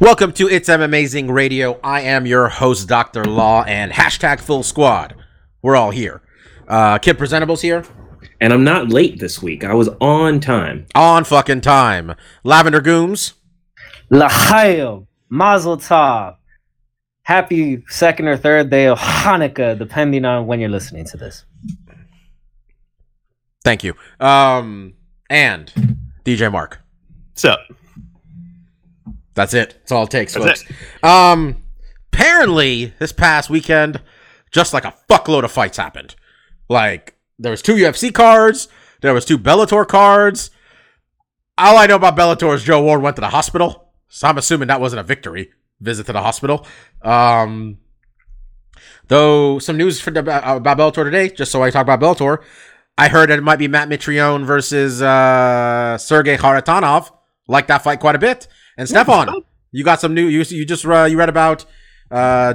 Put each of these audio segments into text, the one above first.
Welcome to It's M Amazing Radio. I am your host, Dr. Law, and hashtag full squad. We're all here. Uh, Kid Presentables here. And I'm not late this week. I was on time. On fucking time. Lavender Gooms. L'chaim, Mazel Tov. Happy second or third day of Hanukkah, depending on when you're listening to this. Thank you. Um, and DJ Mark. What's up? That's it. That's all it takes, That's folks. Um, apparently, this past weekend, just like a fuckload of fights happened. Like there was two UFC cards, there was two Bellator cards. All I know about Bellator is Joe Warren went to the hospital, so I'm assuming that wasn't a victory visit to the hospital. Um, though some news for the, about Bellator today, just so I talk about Bellator, I heard it might be Matt Mitrione versus uh, Sergey Kharitonov. Like that fight quite a bit. And Stefan, you got some new. You you just uh, you read about uh,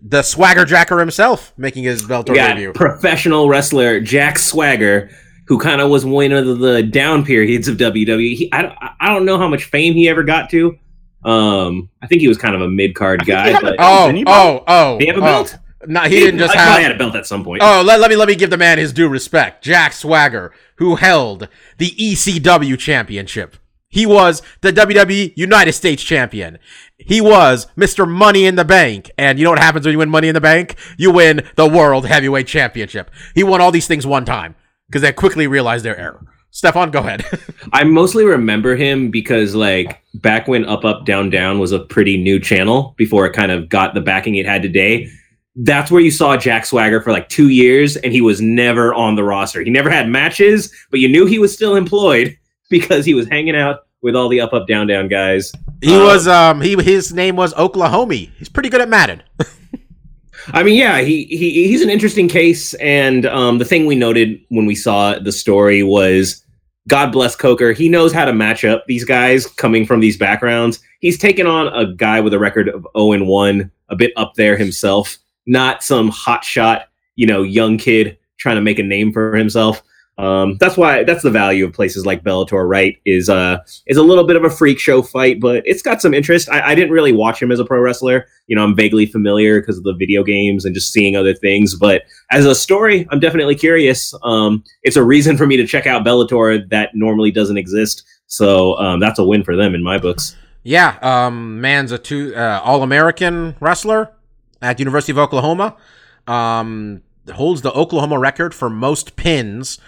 the Swagger Jacker himself making his Bellator We got debut. professional wrestler Jack Swagger, who kind of was one of the, the down periods of WWE. He, I, don't- I don't know how much fame he ever got to. Um, I think he was kind of a mid card guy, but oh, Didn't he? oh, oh, Did he have a oh. belt? No, he didn't just I have. he had a belt at some point. Oh, let, let me let me give the man his due respect. Jack Swagger, who held the ECW championship. He was the WWE United States champion. He was Mr. Money in the Bank. And you know what happens when you win Money in the Bank? You win the World Heavyweight Championship. He won all these things one time because they quickly realized their error. Stefan, go ahead. I mostly remember him because like back when Up Up Down Down was a pretty new channel before it kind of got the backing it had today. That's where you saw Jack Swagger for like two years, and he was never on the roster. He never had matches, but you knew he was still employed because he was hanging out with all the Up Up Down Down guys. he Um, was um he his name was Oklahoma. He's pretty good at Madden. I mean, yeah, he, he he's an interesting case, and um, the thing we noted when we saw the story was, God bless Coker. He knows how to match up these guys coming from these backgrounds. He's taken on a guy with a record of zero and one, a bit up there himself, not some hot shot, you know, young kid trying to make a name for himself. Um, that's why that's the value of places like Bellator, right? Is uh is a little bit of a freak show fight, but it's got some interest. I, I didn't really watch him as a pro wrestler. You know, I'm vaguely familiar because of the video games and just seeing other things. But as a story, I'm definitely curious. Um, it's a reason for me to check out Bellator that normally doesn't exist. So um, that's a win for them in my books. Yeah, um, man's a two uh, All American wrestler at University of Oklahoma. Um, holds the Oklahoma record for most pins.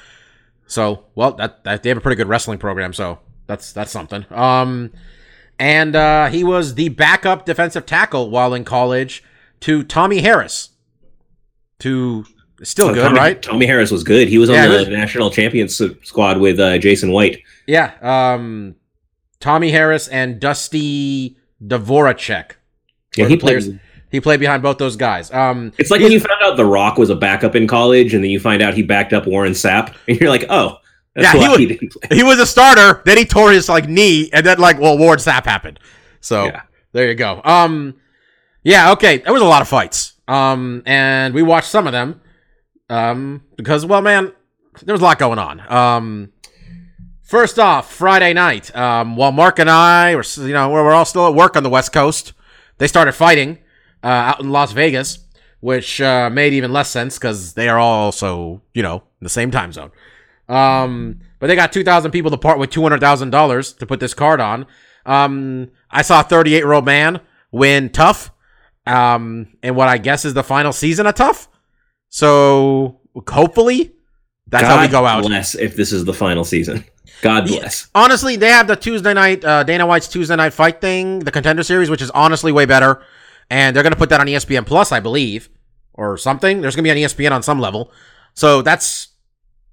So, well, that, that they have a pretty good wrestling program. So that's that's something. Um, and uh, he was the backup defensive tackle while in college to Tommy Harris. To still good, Tommy, right? Tommy Harris was good. He was on Yeah, the was- national champions squad with uh, Jason White. Yeah. Um, Tommy Harris and Dusty Dvoracek. Yeah, he players. played- He played behind both those guys. Um, It's like when you found out The Rock was a backup in college, and then you find out he backed up Warren Sapp, and you're like, oh, that's Yeah, he was- he he was a starter. Then he tore his like knee, and then like well, Warren Sapp happened. So Yeah. there you go. Um, yeah, okay. There was a lot of fights. Um, and we watched some of them. Um, because well, man, there was a lot going on. Um, first off, Friday night. Um, while Mark and I were, you know, we're, we're all still at work on the West Coast. They started fighting uh, out in Las Vegas, which uh, made even less sense because they are all also, you know, in the same time zone. Um, but they got 2,000 people to part with $200,000 to put this card on. Um, I saw a 38 year old man win tough. Um, and what I guess is the final season of tough. So hopefully that's how we go out. Bless if this is the final season. God Yeah. bless. Honestly, they have the Tuesday night, uh, Dana White's Tuesday night fight thing, the contender series, which is honestly way better. And they're going to put that on ESPN Plus, I believe, or something. There's going to be E ESPN on some level. So that's,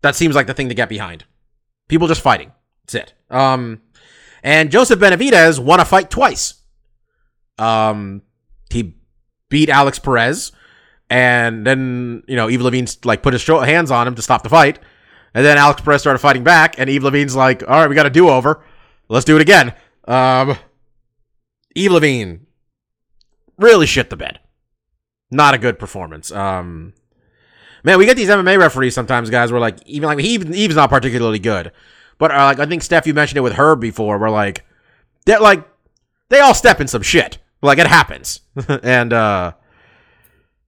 that seems like the thing to get behind. People just fighting. That's it. Um, And Joseph Benavidez won a fight twice. Um, he beat Alex Perez, and then you know Yves Lavigne like put his hands on him to stop the fight, and then Alex Perez started fighting back, and Yves Lavigne's like, "All right, we got a do over. Let's do it again." Um, Yves Lavigne really shit the bed. Not a good performance. Um, man, we get these MMA referees sometimes, guys. We're like even like he Eve's not particularly good, but uh, like I think Steph, you mentioned it with her before. Where like they're like they all step in some shit. Like it happens, and uh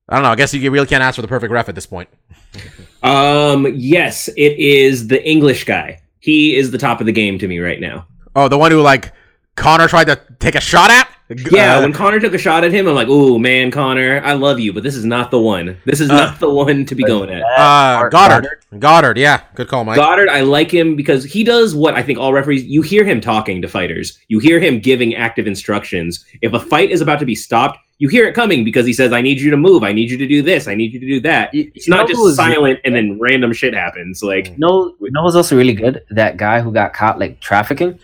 I don't know. I guess you really can't ask for the perfect ref at this point. Um, yes, it is the English guy. He is the top of the game to me right now. Oh, the one who like Connor tried to take a shot at. Yeah, Uh, when Connor took a shot at him, I'm like, "Ooh, man, Connor, I love you, but this is not the one. This is Uh, not the one to be going at." uh, Goddard. Goddard. Yeah, good call, Mike. Goddard, I like him because he does what I think all referees. You hear him talking to fighters. You hear him giving active instructions. If a fight is about to be stopped, you hear it coming because he says, "I need you to move. I need you to do this. I need you to do that." It's you not just silent and then random shit happens. Like, No, no know who's also really good? That guy who got caught like trafficking.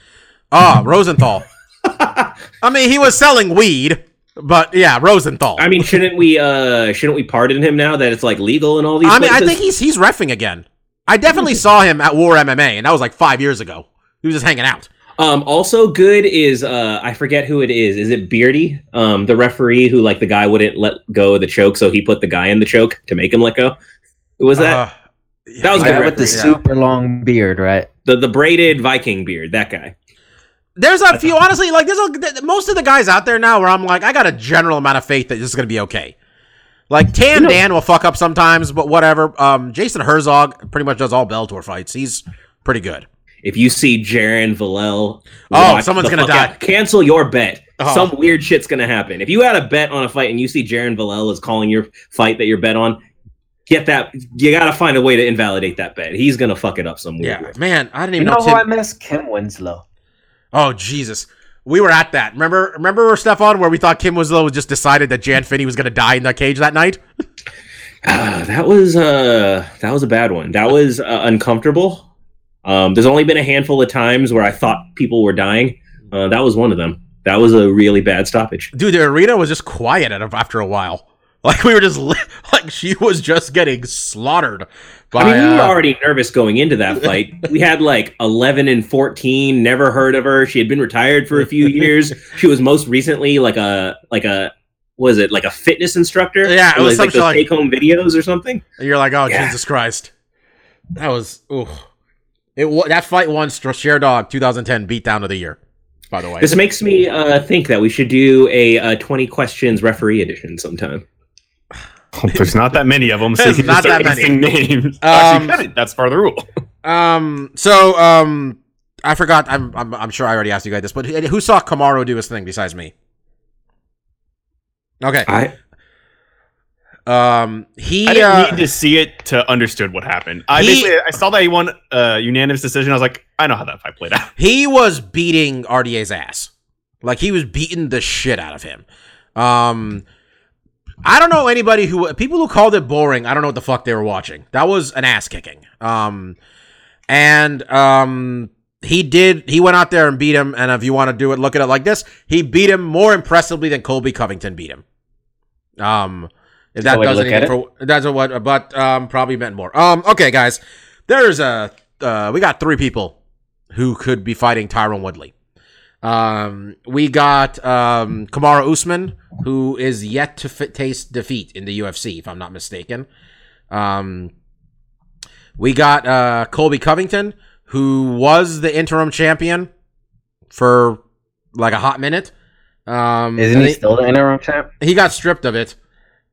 Ah, Rosenthal. I mean, he was selling weed, but yeah, Rosenthal. I mean, shouldn't we? uh Shouldn't we pardon him now that it's like legal and all these? I mean, I think he's he's refing again. I definitely saw him at War MMA, and that was like five years ago. He was just hanging out. Um, also good is uh, I forget who it is. Is it Beardy? Um, the referee who like the guy wouldn't let go of the choke, so he put the guy in the choke to make him let go. Who was that? Uh, That was good guy with the yeah. super long beard, right? the the braided Viking beard. That guy. There's a few, honestly, like there's a, th- most of the guys out there now where I'm like, I got a general amount of faith that this is gonna be okay. Like Tan You know- Dan will fuck up sometimes, but whatever. Um, Jason Herzog pretty much does all Bellator fights. He's pretty good. If you see Jaron Villel, Oh, someone's gonna die. out. Cancel your bet. Oh. Some weird shit's gonna happen. If you had a bet on a fight and you see Jaron Villel is calling your fight that you're bet on, get that. You gotta find a way to invalidate that bet. He's gonna fuck it up some weird Yeah, way. man, I didn't You even know know. who I Tim- miss? Kim Winslow. Oh Jesus, we were at that. Remember, remember Stefan, where we thought Kim Winslow just decided that Jan Finney was gonna die in that cage that night. Ah, that was uh that was a bad one. That was uh, uncomfortable. Um, there's only been a handful of times where I thought people were dying. Uh, that was one of them. That was a really bad stoppage. Dude, the arena was just quiet after a while. Like we were just li- like she was just getting slaughtered. By, I mean, we were uh, already nervous going into that fight. we had like 11 and 14. Never heard of her. She had been retired for a few years. She was most recently like a like a was it like a fitness instructor? Yeah, it was like like- take home videos or something. You're like, oh Yeah. Jesus Christ, that was ooh. It that fight won Str- Sherdog 2010 beatdown of the year. By the way, This makes me uh, think that we should do a, uh 20 questions referee edition sometime. There's not that many of them, so There's you can not that listing names. Um, Actually, that's part of the rule. um, so um, I forgot. I'm, I'm I'm sure I already asked you guys this, but who who saw Kamaru do his thing besides me? Okay. I Um, he I didn't uh, need to see it to understood what happened. I He- basically I saw that he won a unanimous decision. I was like, I know how that fight played out. he was beating RDA's ass. Like he was beating the shit out of him. Um I don't know anybody who people who called it boring. I don't know what the fuck they were watching. That was an ass kicking. Um and um he did he went out there and beat him and if you want to do it look at it like this, he beat him more impressively than Colby Covington beat him. Um if that does anything for that's what but um probably meant more. Um okay guys. There's a uh we got three people who could be fighting Tyron Woodley. Um, we got um, Kamaru Usman, who is yet to fit, taste defeat in the UFC, if I'm not mistaken. Um, we got uh, Colby Covington, who was the interim champion for like a hot minute. Um, Isn't and he still the interim champ? he got stripped of it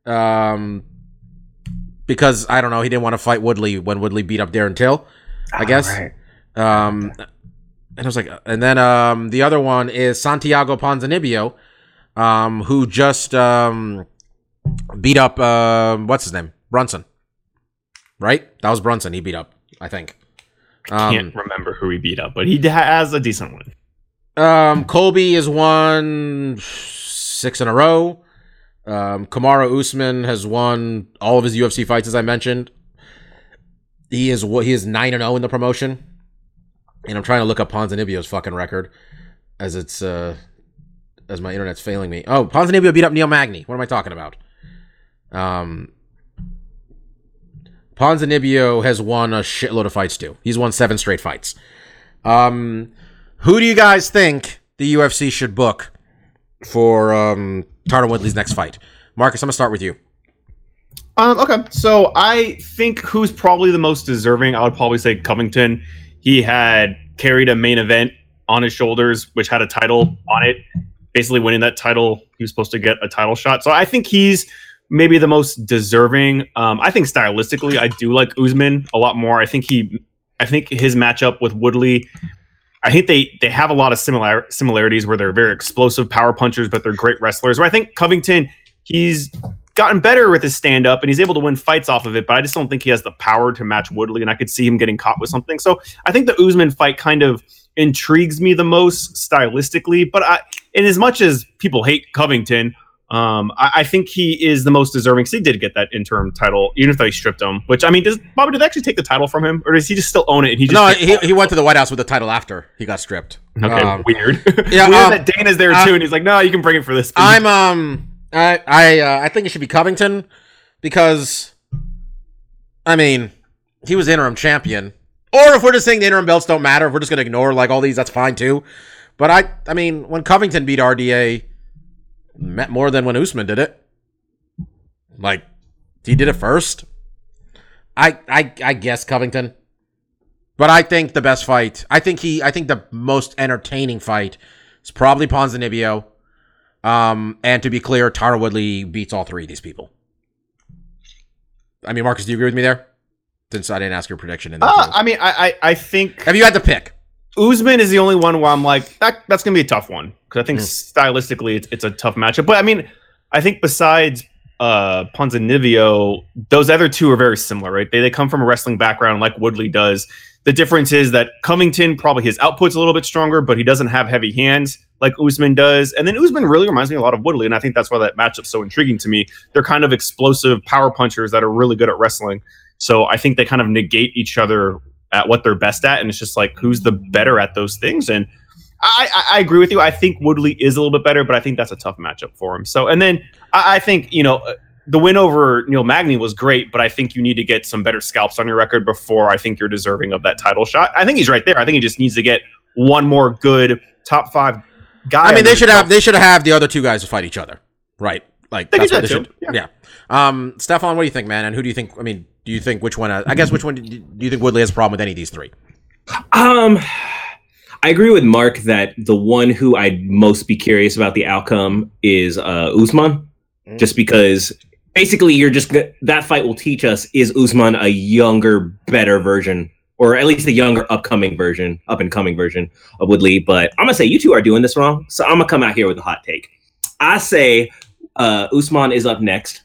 um, because I don't know. He didn't want to fight Woodley when Woodley beat up Darren Till. I guess. Alright. Um, and I was like, and then um, the other one is Santiago Ponzinibbio, um, who just um beat up um what's his name Brunson, right? That was Brunson. He beat up, I think. Um, Can't remember who he beat up, but he has a decent one. Um, Colby has won six in a row. Um, Kamaru Usman has won all of his UFC fights, as I mentioned. He is what he is nine and zero in the promotion. And I'm trying to look up Ponzinibbio's fucking record. as it's uh as my internet's failing me. Oh, Ponzinibbio beat up Neil Magny. What am I talking about? Um, Ponzinibbio has won a shitload of fights too. He's won seven straight fights. Um, who do you guys think the UFC should book for um Tyron Woodley's next fight? Marcus, I'm gonna start with you. Um, okay, so I think who's probably the most deserving, I would probably say Covington. He had carried a main event on his shoulders, which had a title on it. Basically, winning that title, he was supposed to get a title shot. So I think he's maybe the most deserving. Um, I think stylistically, I do like Usman a lot more. I think he, I think his matchup with Woodley. I think they they have a lot of similar similarities where they're very explosive power punchers, but they're great wrestlers. Where I think Covington, he's gotten better with his stand up and he's able to win fights off of it, but I just don't think he has the power to match Woodley, and I could see him getting caught with something. So I think the Usman fight kind of intrigues me the most stylistically, but I, in as much as people hate Covington, um, I, I think he is the most deserving. Because he did get that interim title, even if they stripped him. Which I mean, does Bobby did they actually take the title from him, or does he just still own it? And he just No, he, he went to the White House with the title after he got stripped. okay, Um, weird. yeah, weird um, that Dana's there uh, too, and he's like, no, you can bring it for this. I'm um I I uh, I think it should be Covington because I mean he was interim champion. Or if we're just saying the interim belts don't matter, if we're just gonna ignore like all these, that's fine too. But I I mean when Covington beat RDA, more than when Usman did it. Like he did it first. I I I guess Covington. But I think the best fight, I think he I think the most entertaining fight is probably Ponzinibbio. Um, and to be clear, Tyron Woodley beats all three of these people. I mean, Marcus, do you agree with me there? Since I didn't ask your prediction in that. Uh. I mean, I, I I think Have you had to pick? Usman is the only one where I'm like that. That's gonna be a tough one because I think Mm. stylistically it's, it's a tough matchup. But I mean, I think besides uh Ponzinibbio, those other two are very similar, right? They they come from a wrestling background like Woodley does. The difference is that Covington probably his output's a little bit stronger, but he doesn't have heavy hands like Usman does. And then Usman really reminds me a lot of Woodley, and I think that's why that matchup's so intriguing to me. They're kind of explosive power punchers that are really good at wrestling. So I think they kind of negate each other at what they're best at, and it's just like who's the better at those things. And I, I, I agree with you. I think Woodley is a little bit better, but I think that's a tough matchup for him. So, and then I, I think you know the win over Neil Magny was great, but I think you need to get some better scalps on your record before I think you're deserving of that title shot. I think he's right there. I think he just needs to get one more good top five guy. I mean, they his should have they should have the other two guys to fight each other, right? Like They that's what do they that should. too, Yeah. Um, Stefan, what do you think, man? And who do you think? I mean, do you think which one? I guess which one do you do you think Woodley has a problem with any of these three? Um, I agree with Mark that the one who I'd most be curious about the outcome is uh, Usman, Mm. just because basically you're just that fight will teach us is Usman a younger, better version, or at least a younger, upcoming version, up and coming version of Woodley. But I'm gonna say you two are doing this wrong, so I'm gonna come out here with a hot take. I say uh, Usman is up next,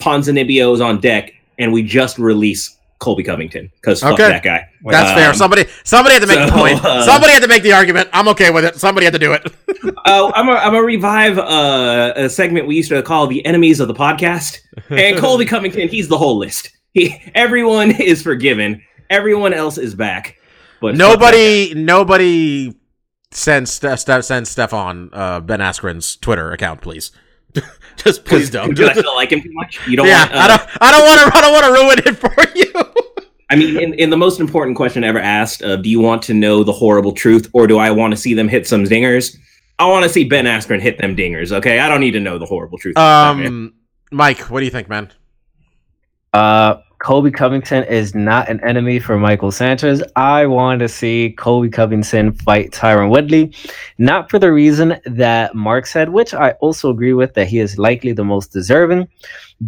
Ponzinibbio is on deck, and we just release Colby Covington because fuck Okay. that guy. That's fair. Um, Somebody somebody had to make the point. uh, somebody had to make the argument. I'm okay with it. Somebody had to do it. Oh, I'm gonna I'm gonna revive uh, a segment we used to call the enemies of the podcast. And Colby Covington, he's the whole list. He, everyone is forgiven. Everyone else is back. But nobody nobody send Ste- Ste- send Stefan uh, Ben Askren's Twitter account, please. Just please don't. Do I still like him too much? You don't yeah, want, uh, I don't. I don't want to. I don't want to ruin it for you. I mean, in, in the most important question ever asked of do you want to know the horrible truth or do I want to see them hit some dingers? I want to see Ben Askren hit them dingers, okay? I don't need to know the horrible truth. Um, Mike, what do you think, man? Uh, Colby Covington is not an enemy for Michael Sanchez. I want to see Colby Covington fight Tyron Woodley, not for the reason that Mark said, which I also agree with that he is likely the most deserving,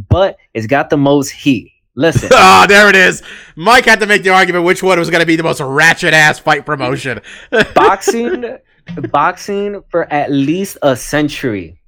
but it's got the most heat. Listen, Ah, there it is. Mike had to make the argument which one was going to be the most ratchet ass fight promotion. boxing, boxing for at least a century,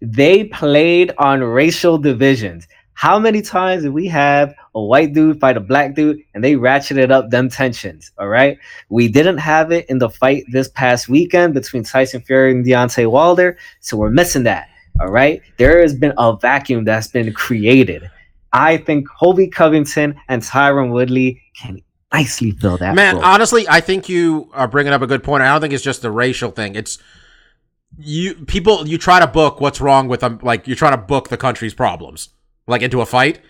they played on racial divisions. How many times did we have a white dude fight a black dude and they ratcheted up them tensions? All right. We didn't have it in the fight this past weekend between Tyson Fury and Deontay Wilder. So we're missing that. All right. There has been a vacuum that's been created. I think Colby Covington and Tyron Woodley can nicely fill that. Man, role. honestly, I think you are bringing up a good point. I don't think it's just a racial thing. It's you people. You try to book what's wrong with them. Like you try to book the country's problems, like into a fight.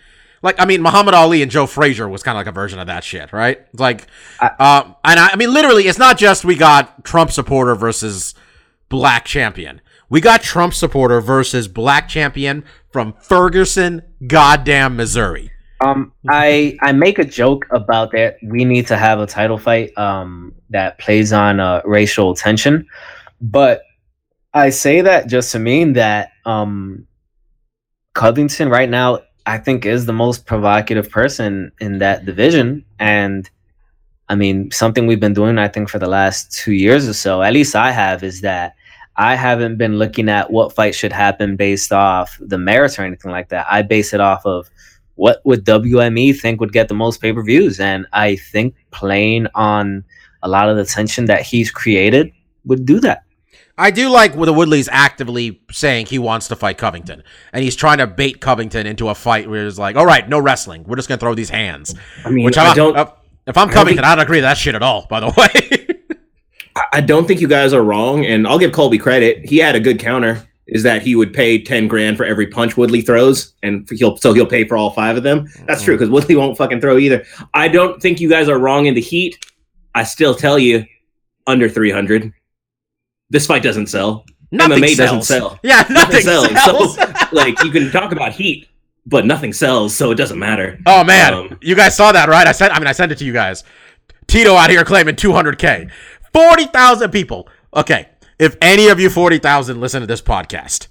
Like I mean, Muhammad Ali and Joe Frazier was kind of like a version of that shit, right? It's like, I- um, and I, I mean, literally, it's not just we got Trump supporter versus black champion. We got Trump supporter versus black champion from Ferguson, goddamn Missouri. Um, I I make a joke about that. We need to have a title fight um, that plays on uh, racial tension, but I say that just to mean that um, Covington right now, I think, is the most provocative person in that division, and I mean something we've been doing, I think, for the last two years or so. At least I have, is that I haven't been looking at what fight should happen based off the merits or anything like that. I base it off of what would WME think would get the most pay per views? And I think playing on a lot of the tension that he's created would do that. I do like the Woodley's actively saying he wants to fight Covington, and he's trying to bait Covington into a fight where it's like, all right, no wrestling. We're just gonna throw these hands. I mean, Which I I'm, don't. uh, if I'm don't Covington, think- I don't agree with that shit at all. By the way, I- don't think you guys are wrong, and I'll give Colby credit. He had a good counter. Is that he would pay ten grand for every punch Woodley throws, and he'll so he'll pay for all five of them. That's true because Woodley won't fucking throw either. I don't think you guys are wrong in the heat. I still tell you, under three hundred, this fight doesn't sell. nothing MMA sells. doesn't sell. Yeah, nothing, sells. sells. So, like you can talk about heat, but nothing sells, so it doesn't matter. oh man, Um, you guys saw that, right? I sent. I mean, I sent it to you guys. Tito out here claiming 200k, 40,000 people. Okay, if any of you 40,000 listen to this podcast,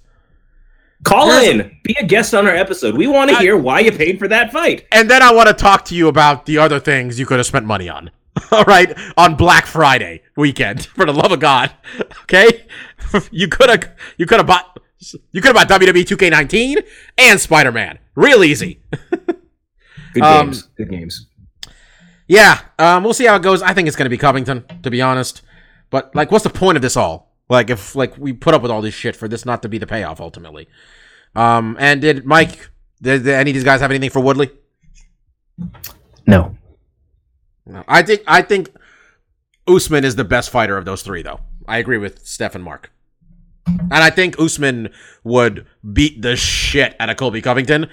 Call in, be a guest on our episode. We want to hear why you paid for that fight. and then I want to talk to you about the other things you could have spent money on. All right, on Black Friday weekend, for the love of God. Okay, you could have you could have bought you could have bought WWE 2K19 and Spider Man. Real easy. Good Um, games. Good games. Yeah, um, we'll see how it goes. I think it's going to be Covington, to be honest. But like, what's the point of this all? Like, if like we put up with all this shit for this not to be the payoff ultimately. Um, and did Mike? Did, did any of these guys have anything for Woodley? No. No. I think I think Usman is the best fighter of those three, though. I agree with Steph and Mark. And I think Usman would beat the shit out of Colby Covington.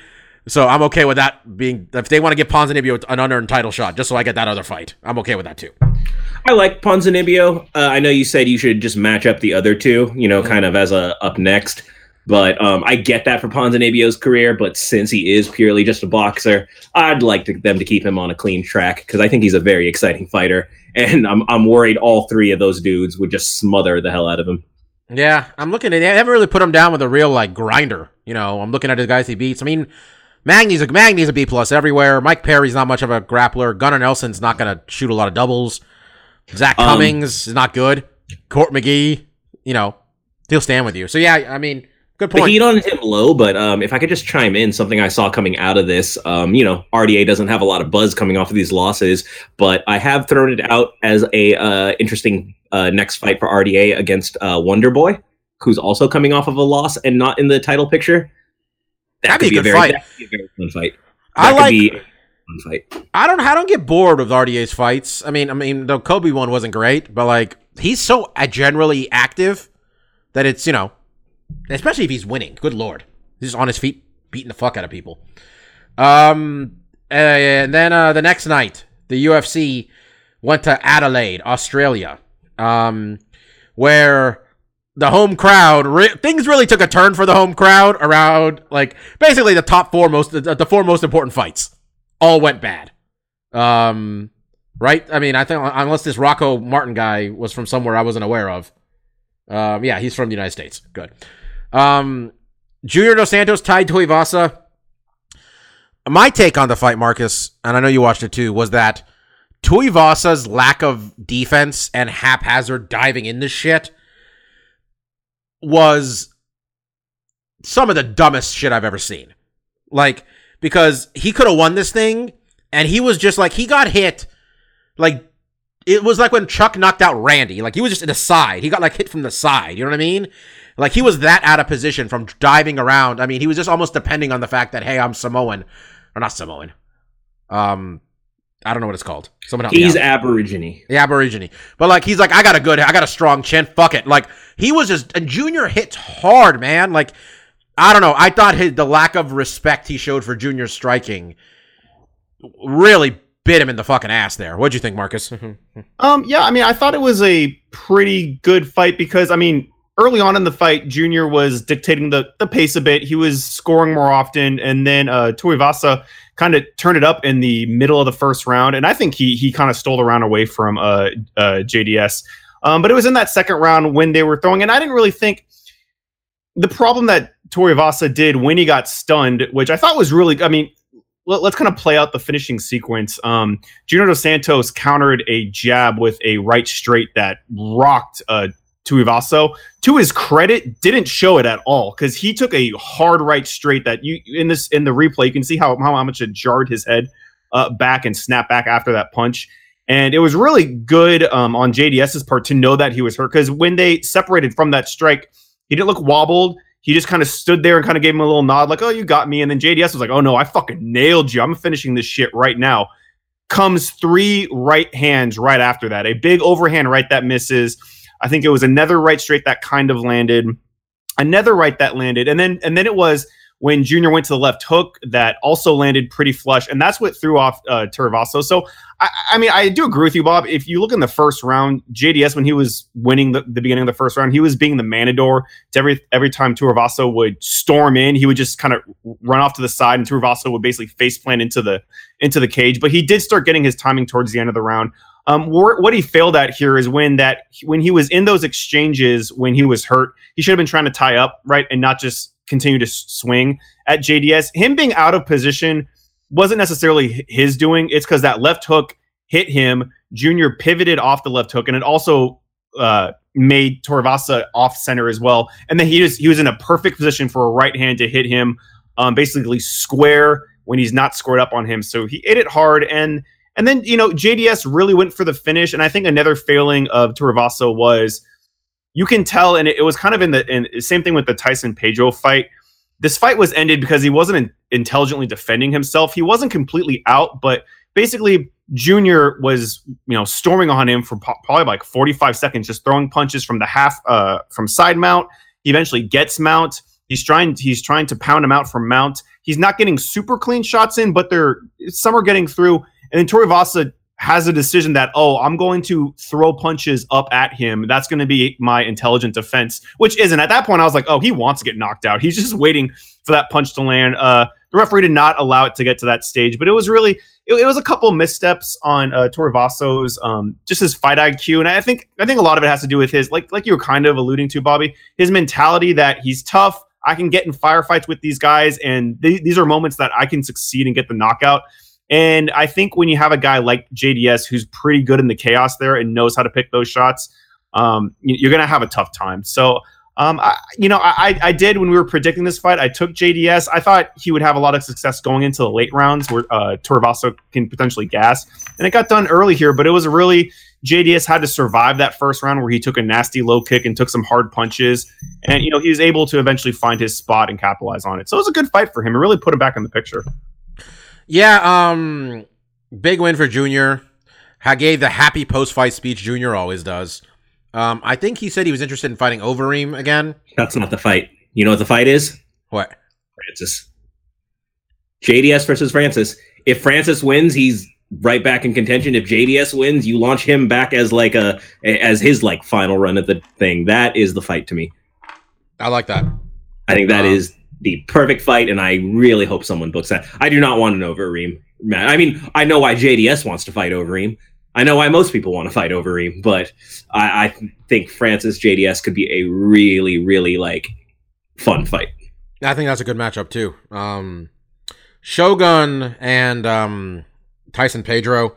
So I'm okay with that being. If they want to give Ponzinibbio an unearned title shot, just so I get that other fight, I'm okay with that too. I like Ponzinibbio. Uh, I know you said you should just match up the other two, you know, kind of as a up next. But um, I get that for Ponzinibbio's career. But since he is purely just a boxer, I'd like to, them to keep him on a clean track because I think he's a very exciting fighter. And I'm I'm worried all three of those dudes would just smother the hell out of him. Yeah, I'm looking at. They haven't really put him down with a real like grinder. You know, I'm looking at the guys he beats. I mean, Magny's a Magny's a B plus everywhere. Mike Perry's not much of a grappler. Gunnar Nelson's not gonna shoot a lot of doubles. Zach Um, Cummings is not good. Court McGee, you know, he'll stand with you. So yeah, I mean, good The point. heat on him low, but um, if I could just chime in, something I saw coming out of this, um, you know, RDA doesn't have a lot of buzz coming off of these losses, but I have thrown it out as a uh, interesting uh, next fight for RDA against uh, Wonder Boy, who's also coming off of a loss and not in the title picture. That That'd be a good very, fight. that could be a very fun fight. I That like. be fight. I don't. I don't get bored with RDA's fights. I mean, I mean, the Colby one wasn't great, but like he's so uh, generally active that it's you know, especially if he's winning. Good lord, he's just on his feet beating the fuck out of people. Um, and then uh, the next night, the UFC went to Adelaide, Australia, um, where the home crowd re- things really took a turn for the home crowd around like basically the top four most the, the four most important fights all went bad. Um, right? I mean, I think unless this Rocco Martin guy was from somewhere I wasn't aware of. Um, yeah, he's from the United States. Good. Um, Junior Dos Santos tied Tuivasa. My take on the fight, Marcus, and I know you watched it too, was that Tuivasa's lack of defense and haphazard diving into shit was some of the dumbest shit I've ever seen. Like, because he could have won this thing, and he was just like, he got hit. Like, it was like when Chuck knocked out Randy. Like, he was just in the side. He got, like, hit from the side. You know what I mean? Like, he was that out of position from diving around. I mean, he was just almost depending on the fact that, hey, I'm Samoan. Or not Samoan. Um, I don't know what it's called. Someone help me He's out. Aborigine. The Aborigine. But like he's like, I got a good, I got a strong chin. Fuck it. Like he was just and Junior hits hard, man. Like I don't know. I thought his the lack of respect he showed for Junior striking really bit him in the fucking ass there. What'd you think, Marcus? Um, yeah, I mean, I thought it was a pretty good fight because I mean, early on in the fight, Junior was dictating the the pace a bit. He was scoring more often, and then uh, Tuivasa kind of turned it up in the middle of the first round, and I think he he kind of stole the round away from uh, uh, JDS. Um, but it was in that second round when they were throwing, and I didn't really think the problem that Tuivasa did when he got stunned, which I thought was really, I mean, let, us kind of play out the finishing sequence. Um, Junior Dos Santos countered a jab with a right straight that rocked uh, Tuivasa. To his credit, didn't show it at all because he took a hard right straight that you in this in the replay you can see how how much it jarred his head uh, back and snapped back after that punch. And it was really good um, on JDS's part to know that he was hurt because when they separated from that strike, he didn't look wobbled. He just kind of stood there and kind of gave him a little nod, like, "Oh, you got me." And then JDS was like, "Oh no, I fucking nailed you. I'm finishing this shit right now." Comes three right hands right after that. A big overhand right that misses. I think it was another right straight that kind of landed, another right that landed, and then and then it was when Junior went to the left hook that also landed pretty flush, and that's what threw off uh. So, I, I, mean, I do agree with you, Bob. If you look in the first round, JDS when he was winning the, the beginning of the first round, he was being the manador. To every every time Tuivasa would storm in, he would just kind of run off to the side, and Tuivasa would basically face plant into the into the cage. But he did start getting his timing towards the end of the round. Um, what he failed at here is when that when he was in those exchanges when he was hurt, he should have been trying to tie up right and not just continue to swing at JDS. Him being out of position wasn't necessarily his doing. It's because that left hook hit him. Junior pivoted off the left hook, and it also uh, made Tuivasa off center as well. And then he just he was in a perfect position for a right hand to hit him, um, basically square when he's not squared up on him. So he hit it hard and. And then, you know, JDS really went for the finish. And I think another failing of Tuivasa was you can tell, and it, it was kind of in the in, same thing with the Tyson Pedro fight. This fight was ended because he wasn't in, intelligently defending himself. He wasn't completely out, but basically Junior was, you know, storming on him for po- probably like 45 seconds, just throwing punches from the half, uh, from side mount. He eventually gets mount. He's trying, he's trying to pound him out from mount. He's not getting super clean shots in, but they're some are getting through. And then Tuivasa has a decision that, oh, I'm going to throw punches up at him. That's going to be my intelligent defense, which isn't. At that point, I was like, oh, he wants to get knocked out. He's just waiting for that punch to land. Uh, the referee did not allow it to get to that stage, but it was really, it, it was a couple missteps on uh, um, just his fight IQ, and I think, I think a lot of it has to do with his, like, like you were kind of alluding to, Bobby, his mentality that he's tough. I can get in firefights with these guys, and th- these are moments that I can succeed and get the knockout. And I think when you have a guy like JDS who's pretty good in the chaos there and knows how to pick those shots, um, you're going to have a tough time. So, um, I, you know, I, I did when we were predicting this fight. I took JDS. I thought he would have a lot of success going into the late rounds where uh, Tuivasa can potentially gas, and it got done early here. But it was really JDS had to survive that first round where he took a nasty low kick and took some hard punches, and you know he was able to eventually find his spot and capitalize on it. So it was a good fight for him. It really put him back in the picture. Yeah, um, big win for Junior. I gave the happy post fight speech Junior always does. Um, I think he said he was interested in fighting Overeem again. That's not the fight. You know what the fight is? What? Francis. JDS versus Francis. If Francis wins, he's right back in contention. If JDS wins, you launch him back as like a as his like final run at the thing. That is the fight to me. I like that. I think that Um, is the perfect fight, and I really hope someone books that. I do not want an Overeem match. I mean, I know why JDS wants to fight Overeem. I know why most people want to fight Overeem, but I, I think Francis JDS could be a really, really like fun fight. I think that's a good matchup too. Um, Shogun and um, Tyson Pedro.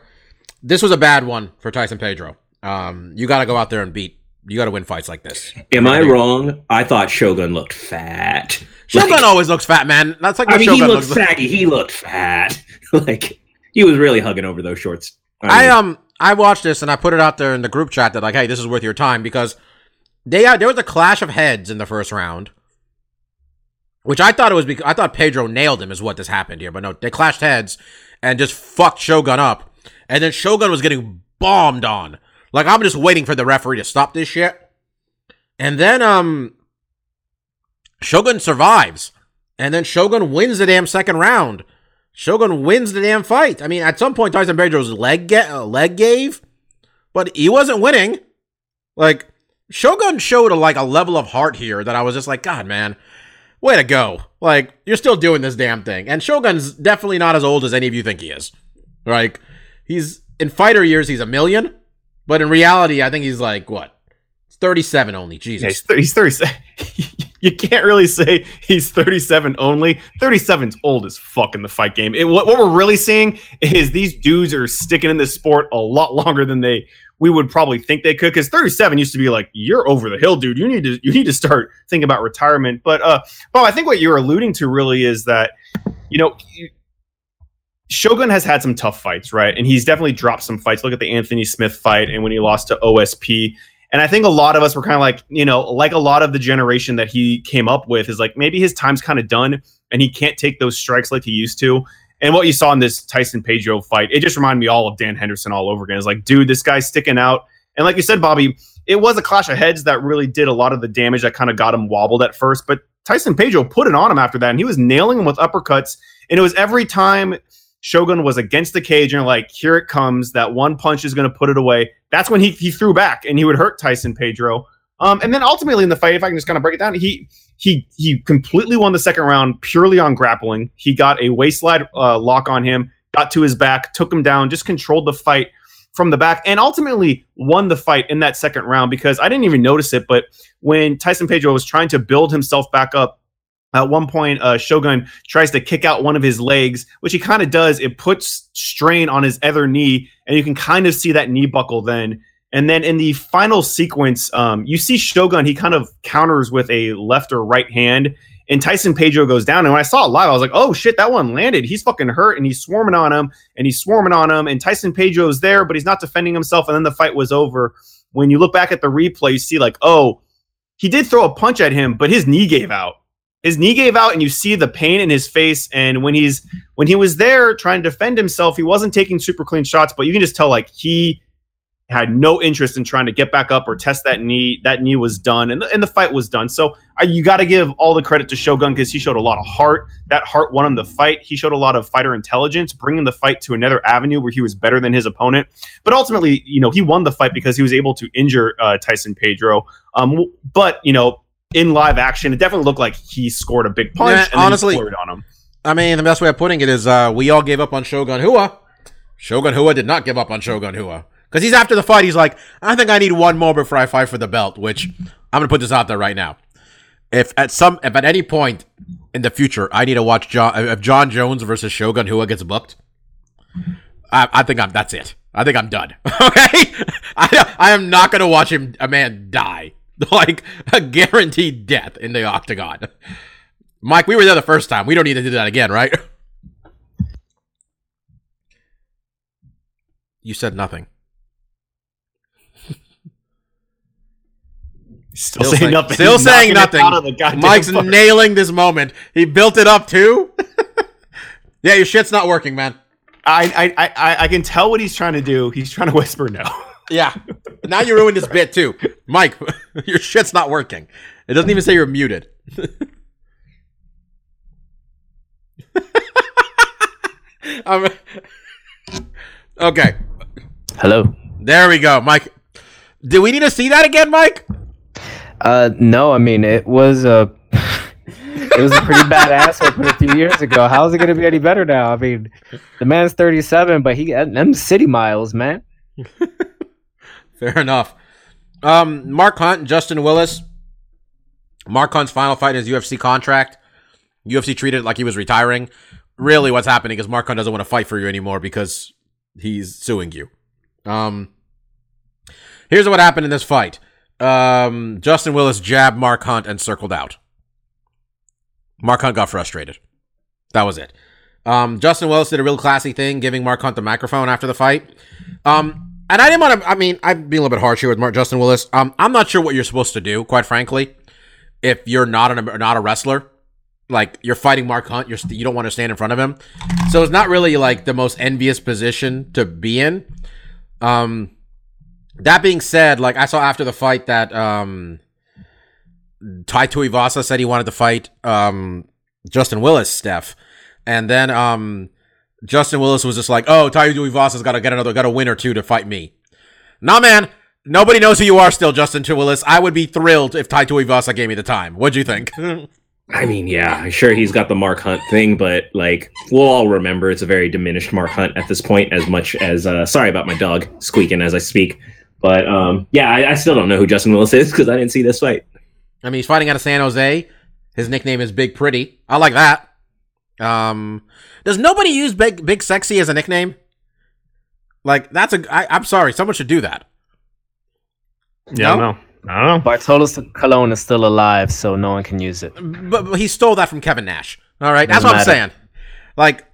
This was a bad one for Tyson Pedro. Um, you got to go out there and beat. You got to win fights like this. Am I wrong? I thought Shogun looked fat. Shogun Like- always looks fat, man. That's like I what mean, he Shogun looked looks like. saggy. He looked fat. like he was really hugging over those shorts. I mean, um I watched this and I put it out there in the group chat that like, hey, this is worth your time because they uh, there was a clash of heads in the first round, which I thought it was because I thought Pedro nailed him is what this happened here, but no, they clashed heads and just fucked Shogun up. and then Shogun was getting bombed on. Like I'm just waiting for the referee to stop this shit. And then um Shogun survives. And then Shogun wins the damn second round. Shogun wins the damn fight. I mean, at some point Tyson Pedro's leg get, uh, leg gave, but he wasn't winning. Like Shogun showed a, like a level of heart here that I was just like, God, man, way to go! Like you're still doing this damn thing. And Shogun's definitely not as old as any of you think he is. Like he's in fighter years, he's a million, but in reality, I think he's like what, 37 only. Jesus, Yeah, he's, 30, he's 37. you can't really say he's 37 only. 37's old as fuck in the fight game. It, what, what we're really seeing is these dudes are sticking in this sport a lot longer than they we would probably think they could. Because 37 used to be like, you're over the hill, dude. You need to you need to start thinking about retirement. But uh, Bob, I think what you're alluding to really is that you know. Shogun has had some tough fights, right? And he's definitely dropped some fights. Look at the Anthony Smith fight and when he lost to OSP. And I think a lot of us were kind of like, you know, like a lot of the generation that he came up with is like maybe his time's kind of done and he can't take those strikes like he used to. And what you saw in this Tyson Pedro fight, it just reminded me all of Dan Henderson all over again. It's like, dude, this guy's sticking out. And like you said, Bobby, it was a clash of heads that really did a lot of the damage that kind of got him wobbled at first. But Tyson Pedro put it on him after that, and he was nailing him with uppercuts. And it was every time Shogun was against the cage and like, here it comes. That one punch is going to put it away. That's when he, he threw back and he would hurt Tyson Pedro. Um, and then ultimately in the fight, if I can just kind of break it down, he he he completely won the second round purely on grappling. He got a waist slide uh, lock on him, got to his back, took him down, just controlled the fight from the back, and ultimately won the fight in that second round because I didn't even notice it, but when Tyson Pedro was trying to build himself back up at one point, uh, Shogun tries to kick out one of his legs, which he kind of does. It puts strain on his other knee, and you can kind of see that knee buckle then. And then in the final sequence, um, you see Shogun, he kind of counters with a left or right hand, and Tyson Pedro goes down. And when I saw it live, I was like, oh shit, that one landed. He's fucking hurt, and he's swarming on him, and he's swarming on him, and Tyson Pedro's there, but he's not defending himself, and then the fight was over. When you look back at the replay, you see like, oh, he did throw a punch at him, but his knee gave out his knee gave out and you see the pain in his face. And when he's when he was there trying to defend himself he wasn't taking super clean shots but you can just tell like he had no interest in trying to get back up or test that knee that knee was done and, and the fight was done. So you got to give all the credit to shogun because he showed a lot of heart. That heart won him the fight. He showed a lot of fighter intelligence bringing the fight to another avenue where he was better than his opponent. But ultimately you know he won the fight because he was able to injure uh, tyson pedro. Um, but you know in live action, it definitely looked like he scored a big punch. Yeah, and honestly- on him. I mean, the best way of putting it is uh, we all gave up on Shogun Rua. Shogun Rua did not give up on Shogun Rua. Because he's after the fight, he's like, I think I need one more before I fight for the belt, which I'm going to put this out there right now. If at some, if at any point in the future I need to watch John, if Jon Jones versus Shogun Rua gets booked, I, I think I'm, that's it. I think I'm done. Okay? I, I am not going to watch him, a man die. Like a guaranteed death in the octagon. Mike, we were there the first time. We don't need to do that again, right? You said nothing. Still, Still saying nothing. still He's saying nothing. out of the goddamn Mike's nailing this moment. He built it up too. yeah, your shit's not working, man. I, I, I, I can tell what he's trying to do. He's trying to whisper no. Yeah. Now you ruined this bit too. Mike, your shit's not working. It doesn't even say you're muted. Um, okay. Hello. There we go, Mike. Do we need to see that again, Mike? Uh, no, I mean it was a it was a pretty bad ass whooping a few years ago. How's it gonna be any better now? I mean, the man's thirty seven, but he them city miles, man. Fair enough. Um, Mark Hunt, and Justin Willis. Mark Hunt's final fight in his UFC contract. UFC treated it like he was retiring. Really, what's happening is Mark Hunt doesn't want to fight for you anymore because he's suing you. Um, here's what happened in this fight. Um, Justin Willis jabbed Mark Hunt and circled out. Mark Hunt got frustrated. That was it. Um, Justin Willis did a real classy thing, giving Mark Hunt the microphone after the fight. Um, and I didn't want to. I mean, I'd be a little bit harsh here with Mark Justin Willis. Um, I'm not sure what you're supposed to do, quite frankly, if you're not a not a wrestler. like you're fighting Mark Hunt, you're you don't want to stand in front of him. So it's not really like the most envious position to be in. Um, that being said, like I saw after the fight that um, Tai Tuivasa said he wanted to fight um Justin Willis, Steph, and then um Justin Willis was just like, "Oh, Tai Tuivasa's got to get another, got a win or two to fight me." Nah, man. Nobody knows who you are still, Justin Willis. I would be thrilled if Tai Tuivasa gave me the time. What'd you think? I mean, yeah, sure he's got the Mark Hunt thing, but like we'll all remember it's a very diminished Mark Hunt at this point, as much as uh sorry about my dog squeaking as I speak. But um yeah, I, I still don't know who Justin Willis is because I didn't see this fight. I mean, he's fighting out of San Jose. His nickname is Big Pretty. I like that. Um, does nobody use Big Big Sexy as a nickname? Like that's a. I, I'm sorry, someone should do that. Yeah, No? no, I don't know. Bartolos Colon is still alive, so no one can use it. But, but he stole that from Kevin Nash. All right, that's Doesn't what I'm saying. Like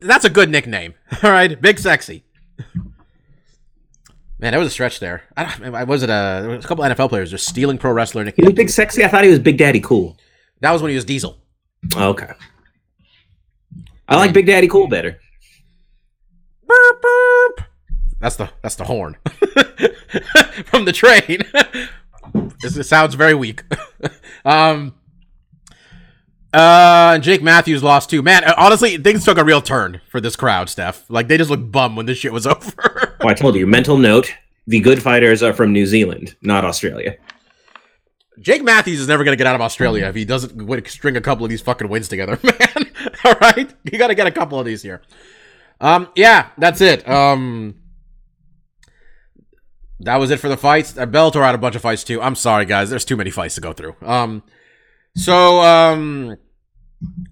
that's a good nickname. All right, Big Sexy. Man, that was a stretch there. I, don't- I was it a, there was a couple NFL players just stealing pro wrestler He was nicknames. big sexy. I thought he was Big Daddy Cool. That was when he was Diesel. Oh, okay. I like Big Daddy Cool better. Burp, burp. That's the that's the horn from the train. This- it sounds very weak. um. Uh, and Jake Matthews lost too. Man, uh, honestly, things took a real turn for this crowd, Steph. Like they just looked bum when this shit was over. Oh, I told you. Mental note: the good fighters are from New Zealand, not Australia. Jake Matthews is never gonna get out of Australia if he doesn't string a couple of these fucking wins together, man. All right, you got to get a couple of these here. Um, yeah, that's it. Um, that was it for the fights. Uh, Bellator had a bunch of fights too. I'm sorry, guys. There's too many fights to go through. Um, so um,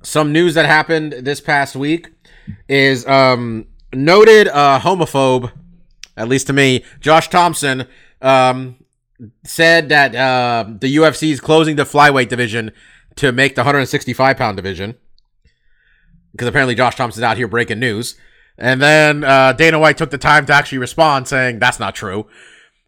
some news that happened this past week is um noted uh homophobe, at least to me, Josh Thompson. Um, said that uh, the UFC is closing the flyweight division to make the 165 pound division because apparently Josh Thompson's out here breaking news. And then uh, Dana White took the time to actually respond, saying that's not true,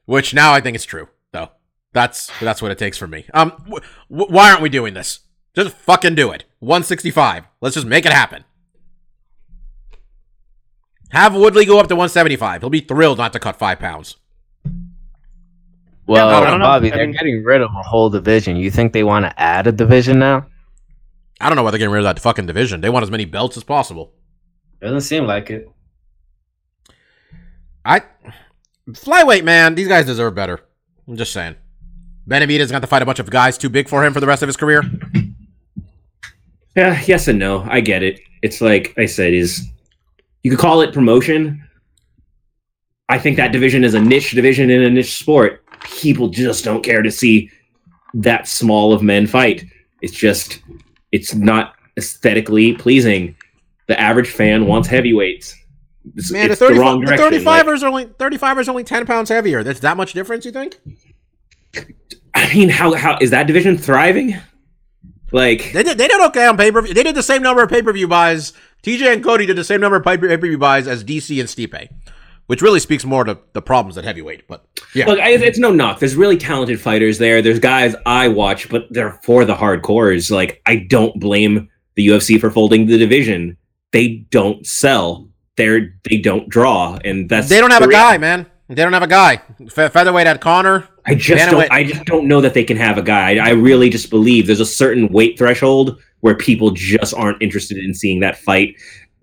which now I think it's true. Though that's that's what it takes for me. Um, w- w- why aren't we doing this? Just fucking do it. 165. Let's just make it happen. Have Woodley go up to 175. He'll be thrilled not to cut five pounds. Well, I don't. Bobby, I they're mean- getting rid of a whole division. You think they want to add a division now? I don't know why they're getting rid of that fucking division. They want as many belts as possible. Doesn't seem like it. I flyweight man, these guys deserve better. I'm just saying. Benavidez got to fight a bunch of guys too big for him for the rest of his career. Yeah, yes and no. I get it. It's like I said, is you could call it promotion. I think that division is a niche division in a niche sport. People just don't care to see that small of men fight. It's just it's not aesthetically pleasing. The average fan wants heavyweights. It's, Man, it's the, 30, the wrong the direction. 35ers are only 35ers only 10 pounds heavier. That's that much difference, you think? I mean, how how is that division thriving? Like They did they did okay on pay-per-view. They did the same number of pay-per-view buys. TJ and Cody did the same number of pay- pay-per-view buys as DC and Stipe. Which really speaks more to the problems at heavyweight, but yeah. Look, I, it's no knock. There's really talented fighters there. There's guys I watch, but they're for the hardcores. Like, I don't blame the UFC for folding the division. They don't sell. They're they don't draw, and that's they don't have a guy, man. They don't have a guy. Fe- featherweight at Conor. I just don't. I just don't know that they can have a guy. I, I really just believe there's a certain weight threshold where people just aren't interested in seeing that fight.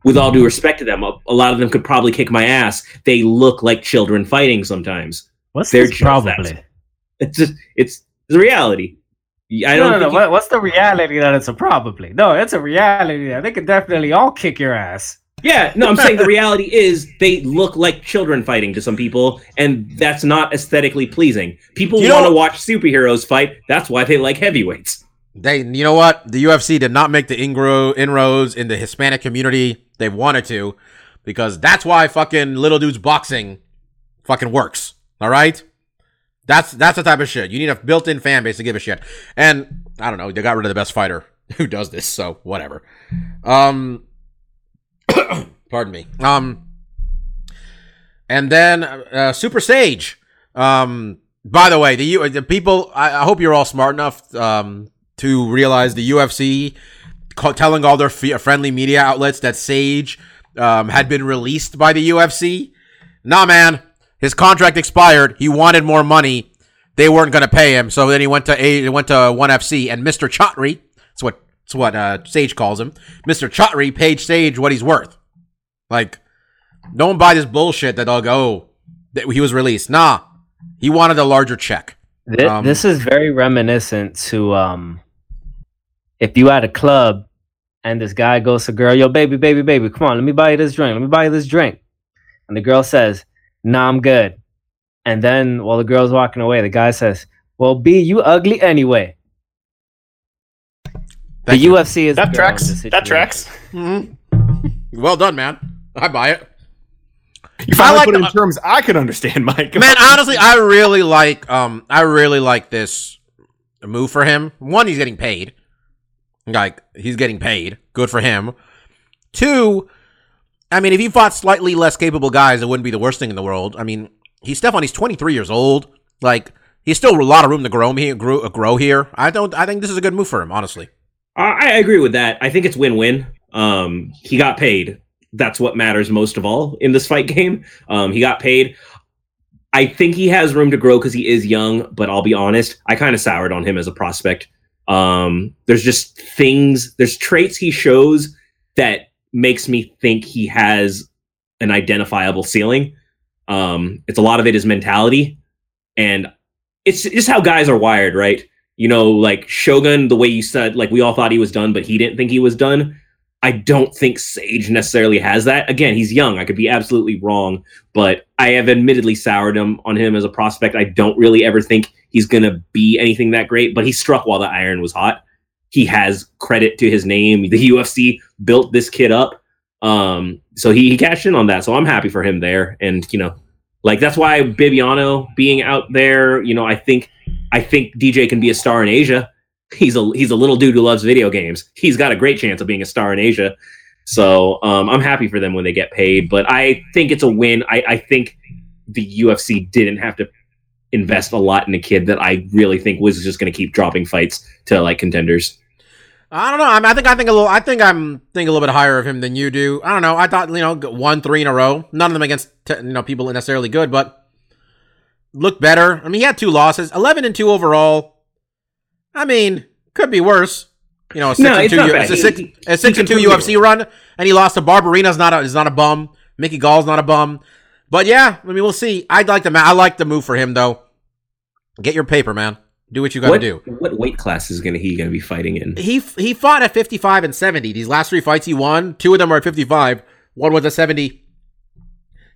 With all due respect to them, a, a lot of them could probably kick my ass. They look like children fighting sometimes. What's They're this probably? that. It's just it's the reality. I don't no, no. think you- What, what's the reality that it's a probably? No, it's a reality that they could definitely all kick your ass. Yeah, no, I'm saying the reality is they look like children fighting to some people, and that's not aesthetically pleasing. People want to watch superheroes fight. That's why they like heavyweights. They, you know what? The UFC did not make the ingro inroads in the Hispanic community they wanted to, because that's why fucking little dudes boxing fucking works. All right, that's that's the type of shit you need a built-in fan base to give a shit. And I don't know, they got rid of the best fighter who does this, so whatever. Um, pardon me. Um, and then uh, Super Sage. Um, by the way, the the people. I, I hope you're all smart enough um, to realize the UFC telling all their f- friendly media outlets that Sage um, had been released by the UFC. Nah, man, his contract expired. He wanted more money. They weren't going to pay him, so then he went to a he went to One FC, and Mister Chatri, that's what that's what uh, Sage calls him. Mister Chatri paid Sage what he's worth. Like, don't buy this bullshit that they'll go. Oh, that he was released. Nah, he wanted a larger check. Thi- Um, this is very reminiscent to um, if you at a club and this guy goes to girl, yo, baby, baby, baby, come on, let me buy you this drink. Let me buy you this drink. And the girl says, Nah, I'm good. And then while the girl's walking away, the guy says, Well, B, you ugly anyway. The you. UFC is That tracks. That situation. tracks. Mhm. well done, man. I buy it. You finally like put it in the- terms I could understand, Mike. Man, honestly, I really like um I really like this move for him. One, he's getting paid. Like, he's getting paid. Good for him. Two, I mean, if he fought slightly less capable guys, it wouldn't be the worst thing in the world. I mean, he's Stefan, he's 23 years old. Like, he's still a lot of room to grow here, grow, uh, grow here. I don't I think this is a good move for him, honestly. I, agree with that. I think it's win-win. Um, he got paid. That's what matters most of all in this fight game. Um, he got paid. I think he has room to grow because he is young, but I'll be honest, I kind of soured on him as a prospect. Um, there's just things, there's traits he shows that makes me think he has an identifiable ceiling. Um, it's a lot of it is mentality, and it's just how guys are wired, right? You know, like Shogun, the way you said, like we all thought he was done, but he didn't think he was done. I don't think Sage necessarily has that. Again, he's young. I could be absolutely wrong, but I have admittedly soured him on him as a prospect. I don't really ever think he's going to be anything that great, but he struck while the iron was hot. He has credit to his name. The UFC built this kid up. Um, so he, he cashed in on that. So I'm happy for him there. And, you know, like that's why Bibiano being out there, you know, I think I think DJ can be a star in Asia. He's a he's a little dude who loves video games. He's got a great chance of being a star in Asia. So um, I'm happy for them when they get paid. But I think it's a win. I, I think the UFC didn't have to invest a lot in a kid that I really think was just going to keep dropping fights to like contenders. I don't know. I, mean, I think I think a little. I think I'm think a little bit higher of him than you do. I don't know. I thought you know one three in a row. None of them against te- you know people necessarily good, but looked better. I mean, he had two losses, eleven and two overall. I mean, could be worse. You know, a six No, and it's two, not U- bad. a six, He- a six and two UFC run, and he lost to Barberena's not a, is not a bum. Mickey Gall's not a bum. But yeah, I mean, we'll see. I'd like the ma- I like the move for him though. Get your paper, man. Do what you got to do. what weight class is gonna he gonna be fighting in? He he fought at 55 and 70. These last three fights he won, two of them are at 55. One was at 70.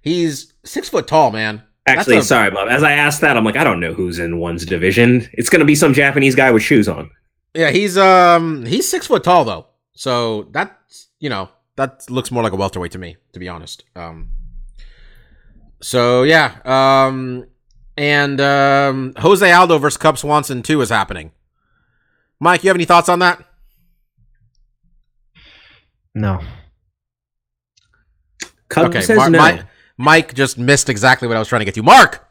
He's six foot tall, man. Actually, a- sorry, Bob. As I asked that, I'm like, I don't know who's in one's division. It's gonna be some Japanese guy with shoes on. Yeah, he's um he's six foot tall though. So that's you know that looks more like a welterweight to me, to be honest. Um. So yeah, um, and um, Jose Aldo versus Cub Swanson two is happening. Mike, you have any thoughts on that? No. Cub okay, says Mar- no. Mike, Mike just missed exactly what I was trying to get to. Mark,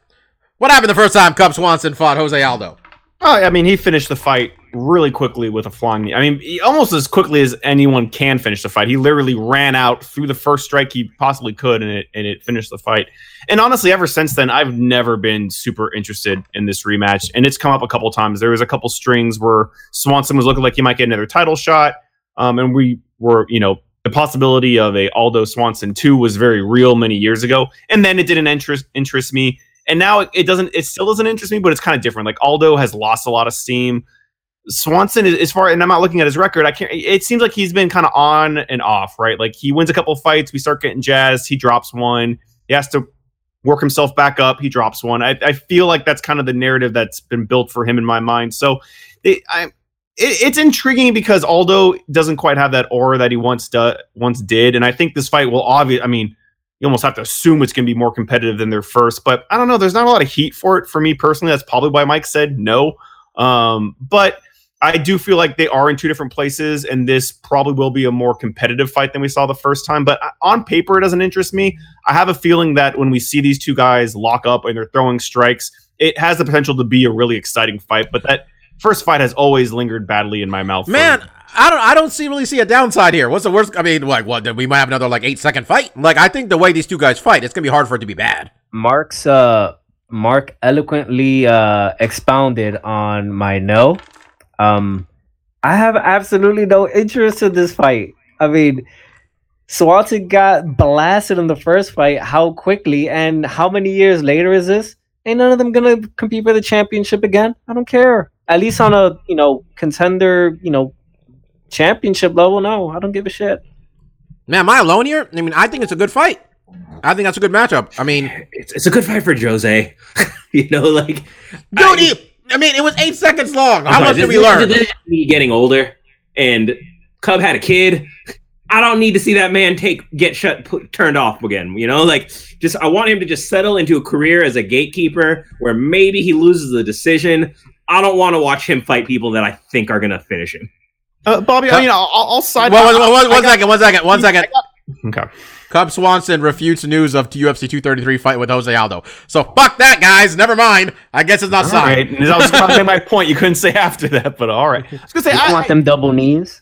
what happened the first time Cub Swanson fought Jose Aldo? Oh, I mean, he finished the fight really quickly with a flying knee. I mean, almost as quickly as anyone can finish the fight. He literally ran out through the first strike he possibly could, and it and it finished the fight. And honestly, ever since then, I've never been super interested in this rematch. And it's come up a couple times. There was a couple strings where Swanson was looking like he might get another title shot, um, and we were, you know, the possibility of a Aldo Swanson two was very real many years ago. And then it didn't interest interest me. And now it, it doesn't it still doesn't interest me but it's kind of different. Like aldo has lost a lot of steam. Swanson is as far and i'm not looking at his record i can't it seems like he's been kind of on and off right? Like he wins a couple fights we start getting jazzed he drops one. He has to work himself back up he drops one. I, I feel like that's kind of the narrative that's been built for him in my mind. So it, I, it, it's intriguing because aldo doesn't quite have that aura that he once do, once did and i think this fight will obviously. I mean you almost have to assume it's going to be more competitive than their first. But I don't know. There's not a lot of heat for it for me personally. That's probably why Mike said no. Um, but I do feel like they are in two different places, and this probably will be a more competitive fight than we saw the first time. But uh, on paper, it doesn't interest me. I have a feeling that when we see these two guys lock up and they're throwing strikes, it has the potential to be a really exciting fight. But that first fight has always lingered badly in my mouth. for Man, I don't I don't see really see a downside here. What's the worst? I mean, like what? We might have another like eight second fight. Like I think the way these two guys fight, it's gonna be hard for it to be bad. Mark's uh Mark eloquently uh expounded on my no. Um I have absolutely no interest in this fight. I mean Swanson got blasted in the first fight. How quickly and how many years later is this? Ain't none of them gonna compete for the championship again. I don't care. At least on a you know contender, you know, championship level. No, I don't give a shit. Man, am I alone here? I mean, I think it's a good fight. I think that's a good matchup. I mean, It's, it's a good fight for Jose. you know, like dude, I- he- I mean, it was eight seconds long. How much sorry, did we learn? this is Me getting older, and Cub had a kid. I don't need to see that man take get shut put, turned off again. You know, like just I want him to just settle into a career as a gatekeeper where maybe he loses the decision. I don't want to watch him fight people that I think are gonna finish him. Uh, Bobby, I mean, I'll, I'll I'll side. Well, one, I- one, I one got- second, one second, one second. Okay. Cub Swanson refutes news of UFC 233 fight with Jose Aldo. So fuck that, guys. Never mind. I guess it's not All signed. right. I was going to make my point. You couldn't say after that, but all right. I was going to say, You I, want them double knees?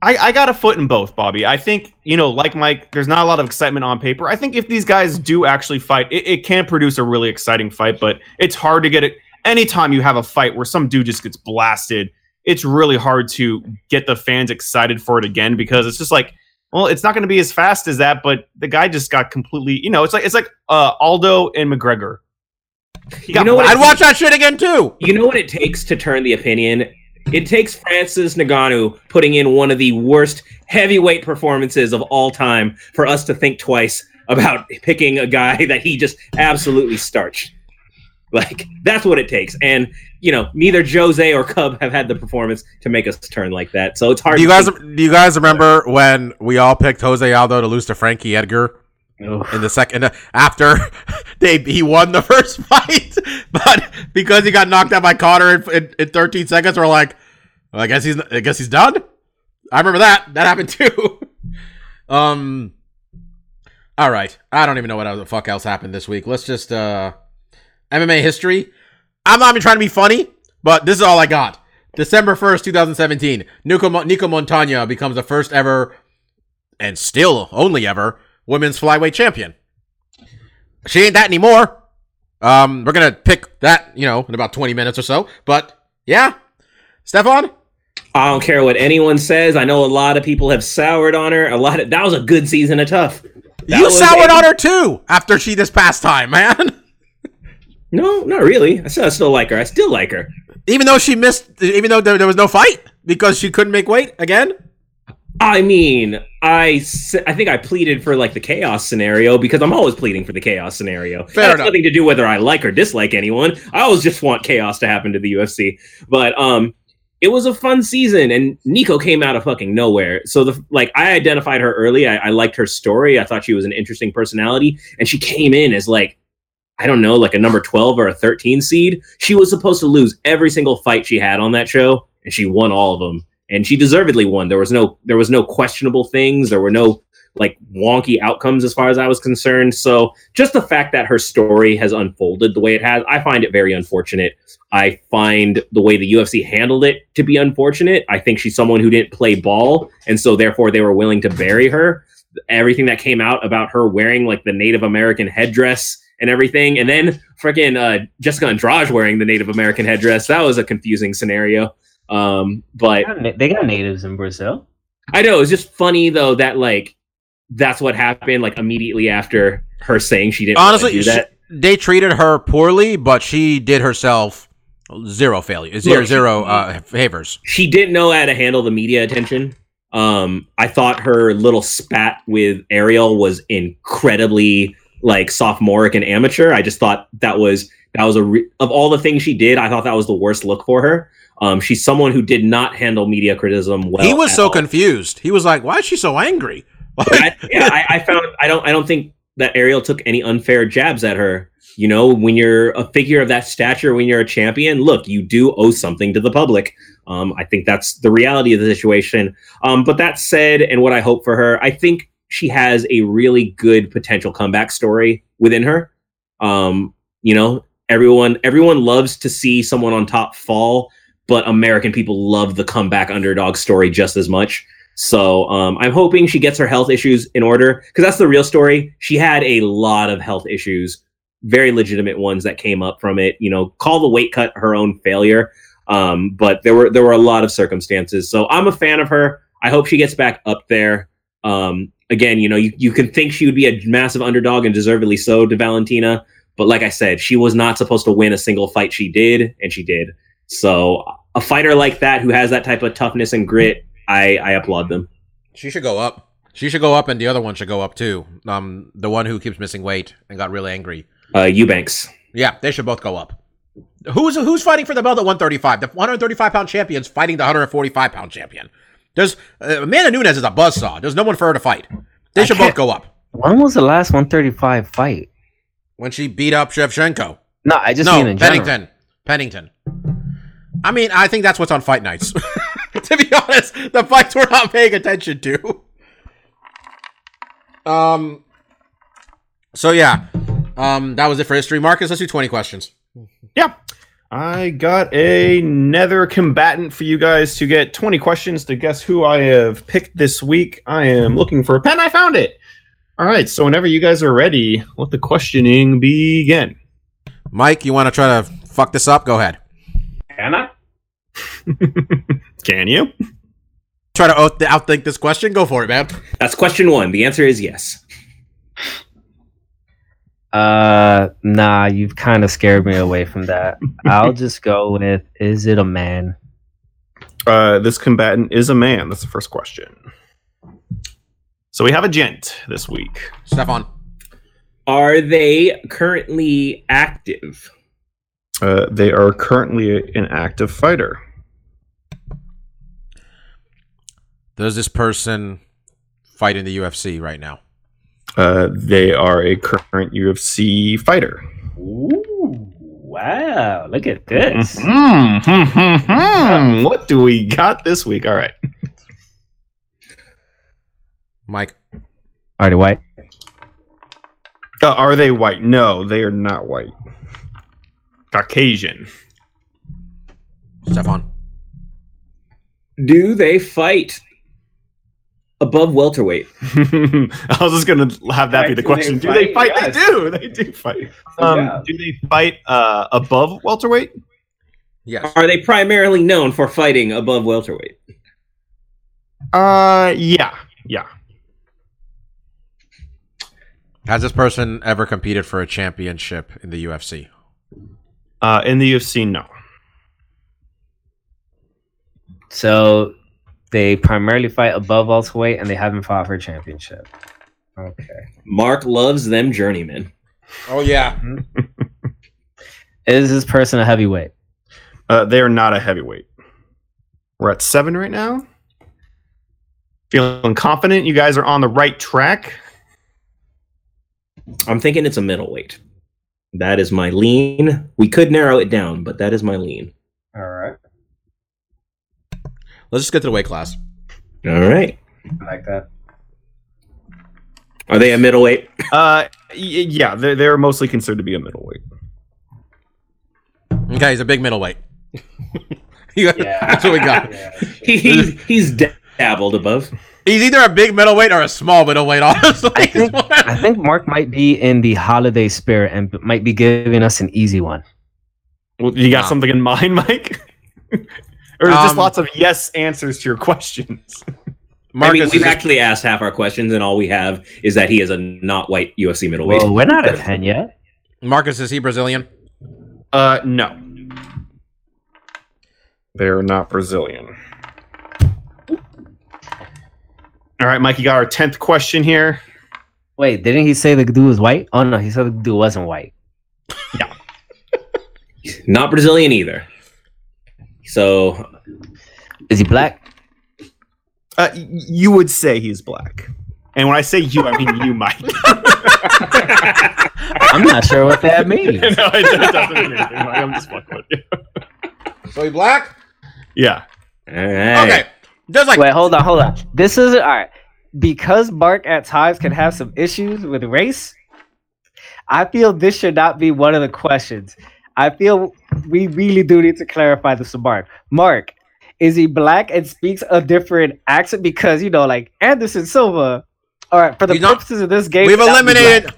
I, I got a foot in both, Bobby. I think, you know, like Mike, there's not a lot of excitement on paper. I think if these guys do actually fight, it, it can produce a really exciting fight, but it's hard to get it. Anytime you have a fight where some dude just gets blasted, it's really hard to get the fans excited for it again because it's just like, well, it's not going to be as fast as that, but the guy just got completely, you know, it's like it's like uh, Aldo and McGregor. You know what? I'd watch that shit again too. You know what it takes to turn the opinion? It takes Francis Ngannou putting in one of the worst heavyweight performances of all time for us to think twice about picking a guy that he just absolutely starched. Like that's what it takes, and you know neither Jose or Cub have had the performance to make us turn like that. So it's hard. Do you to guys think- do you guys remember when we all picked Jose Aldo to lose to Frankie Edgar Oof. in the second after they he won the first fight, but because he got knocked out by Conor in, in, in 13 seconds, we're like, well, I guess he's I guess he's done. I remember that that happened too. um. All right, I don't even know what the fuck else happened this week. Let's just uh MMA history. I'm not even trying to be funny, but this is all I got. December 1st, 2017, Nicco, Mo- Nicco Montaño becomes the first ever, and still only ever, women's flyweight champion. She ain't that anymore. Um, we're gonna pick that, you know, in about 20 minutes or so. But yeah, Stefan, I don't care what anyone says. I know a lot of people have soured on her. A lot of that was a good season of tough. That you soured a- on her too after she this past time, man. No, not really. I still, I still like her. I still like her. even though she missed, even though there, there was no fight because she couldn't make weight again. I mean, I I think I pleaded for like the chaos scenario because I'm always pleading for the chaos scenario. Fair enough. nothing to do whether I like or dislike anyone. I always just want chaos to happen to the UFC. But um, it was a fun season, and Nicco came out of fucking nowhere. So the like, I identified her early. I, I liked her story. I thought she was an interesting personality, and she came in as like. I don't know, like a number 12 or a 13 seed. She was supposed to lose every single fight she had on that show, and she won all of them and she deservedly won. There was no there was no questionable things. There were no like wonky outcomes as far as I was concerned. So just the fact that her story has unfolded the way it has, I find it very unfortunate. I find the way the UFC handled it to be unfortunate. I think she's someone who didn't play ball, and so therefore they were willing to bury her. Everything that came out about her wearing like the Native American headdress and everything, and then freaking uh, Jessica Andrade wearing the Native American headdress. That was a confusing scenario. Um, but They got They got natives in Brazil. I know it's just funny though that like that's what happened like immediately after her saying she didn't Honestly, do she- that. they treated her poorly, but she did herself zero failure, zero Look, zero uh, favors. She didn't know how to handle the media attention. Um, I thought her little spat with Ariel was incredibly like sophomoric and amateur. I just thought that was that was a re- of all the things she did. I thought that was the worst look for her. Um, she's someone who did not handle media criticism well. he was so all. confused. He was like, "Why is she so angry?" I, yeah, I, I found I don't I don't think that Ariel took any unfair jabs at her. You know, when you're a figure of that stature, when you're a champion, look, you do owe something to the public. Um, I think that's the reality of the situation. Um, but that said, and what I hope for her, I think she has a really good potential comeback story within her. Um, you know, everyone everyone loves to see someone on top fall, but American people love the comeback underdog story just as much. So um, I'm hoping she gets her health issues in order because that's the real story. She had a lot of health issues, very legitimate ones that came up from it. You know, call the weight cut her own failure, um, but there were there were a lot of circumstances. So I'm a fan of her. I hope she gets back up there. Um, again, you know, you, you can think she would be a massive underdog and deservedly so to Valentina, but like I said, she was not supposed to win a single fight she did, and she did. So a fighter like that who has that type of toughness and grit, I, I applaud them. She should go up. She should go up, and the other one should go up too. Um, the one who keeps missing weight and got really angry. Uh, Eubanks. Yeah, they should both go up. Who's who's fighting for the belt at 135? The 135 pound champion's fighting the 145 pound champion. There's uh, Amanda Nunes is a buzzsaw. There's no one for her to fight. They I should both can't- go up. When was the last 135 fight? When she beat up Shevchenko. No, I just no, mean in general. Pennington. Pennington. I mean, I think that's what's on fight nights. to be honest, the fights we're not paying attention to. Um. So yeah, um, that was it for history. Marcus, let's do twenty questions. Yeah. I got a nether combatant for you guys to get 20 questions to guess who I have picked this week. I am looking for a pen. I found it. All right. So whenever you guys are ready, let the questioning begin. Mike, you want to try to fuck this up? Go ahead. Anna? Can you? Try to out- outthink this question. Go for it, man. That's question one. The answer is yes. Uh, nah, you've kind of scared me away from that. I'll just go with: Is it a man? Uh, this combatant is a man. That's the first question. So we have a gent this week. Stefan. Are they currently active? Uh, they are currently an active fighter. Does this person fight in the UFC right now? Uh, they are a current UFC fighter. Ooh, wow! Look at this. Mhm. what do we got this week? All right. Mike. Are they white. Uh, are they white? No, they are not white. Caucasian. Stefan. Do they fight above welterweight? I was just gonna have that be the question. they do they fight? fight? They do. They do fight. Um, Yeah. Do they fight uh, above welterweight? Yes. Are they primarily known for fighting above welterweight? Uh, yeah, yeah. Has this person ever competed for a championship in the UFC? Uh, in the UFC, no. So they primarily fight above welterweight, and they haven't fought for a championship. Okay. Mark loves them journeymen. Oh yeah. Is this person a heavyweight? Uh, they are not a heavyweight. We're at seven right now. Feeling confident. You guys are on the right track. I'm thinking it's a middleweight. That is my lean. We could narrow it down, but that is my lean. All right. Let's just get to the weight class. All right. I like that. Are they a middleweight? Uh, y- yeah, they're, they're mostly considered to be a middleweight. Okay, he's a big middleweight. Yeah, Yeah. That's what we got. He, he's he's dabbled above. He's either a big middleweight or a small middleweight, honestly. I think I think Mark might be in the holiday spirit and might be giving us an easy one. Well, you got Nah. something in mind, Mike? Or is just Um, lots of yes answers to your questions? I mean, Marcus we've is actually asked half our questions, and all we have is that he is a not white UFC middleweight. Well, we're not at ten yet. Marcus is he Brazilian? Uh, no. They're not Brazilian. All right, Mike, you got our 10th question here. Wait, didn't he say the dude was white? Oh no, he said the dude wasn't white. Not Brazilian either. So Is he black? Uh, you would say he's black. And when I say you, I mean you, Mike. I'm not sure what that means. no, it, it doesn't mean anything, Mike. I'm just fucking with you. So he black? Yeah. all right. Okay. There's like Wait, hold on, hold on. This is all right. Because Mark at times can have some issues with race, I feel this should not be one of the questions. I feel we really do need to clarify this to Mark. Mark, is he black and speaks a different accent? Because you know, like Anderson Silva. All right, for the He's not- purposes of this game, We've eliminated.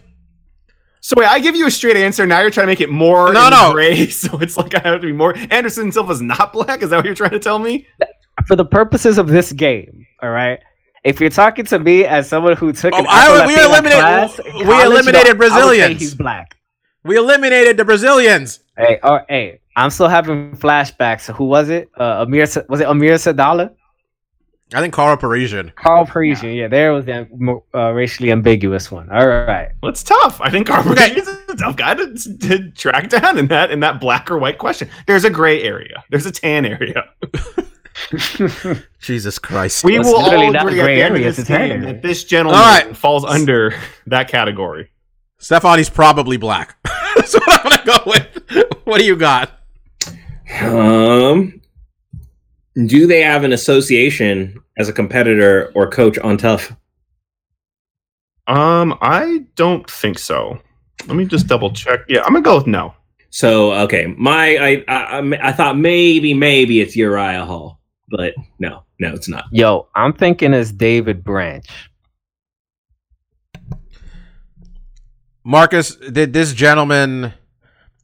So wait, I give you a straight answer. Now you're trying to make it more No, in no. gray. So it's like I have to be more. Anderson Silva's not black. Is that what you're trying to tell me? for the purposes of this game. All right. If you're talking to me as someone who took Oh, an I- we eliminated- class we college, eliminated no, I would say Brazilians. He's black. We eliminated the Brazilians. Hey, or, hey, I'm still having flashbacks. Who was it? Uh, Amir was it Amir Sadollah? I think Karo Parisyan. Karo Parisyan. Yeah, there was the uh, racially ambiguous one. All right. Well, it's tough. I think Carver Okay. is a tough guy to, to track down in that in that black or white question. There's a gray area. There's a tan area. Jesus Christ. We It's will literally all not agree at the end of this tan game that this gentleman All right. falls under that category. Stefani's probably black. That's what I'm gonna go with. What do you got? Um, do they have an association as a competitor or coach on Tough? Um, I don't think so. Let me just double check. Yeah, I'm gonna go with no. So okay, my I I, I- I thought maybe maybe it's Uriah Hall, but no, no, it's not. Yo, I'm thinking it's David Branch. Marcus, did this gentleman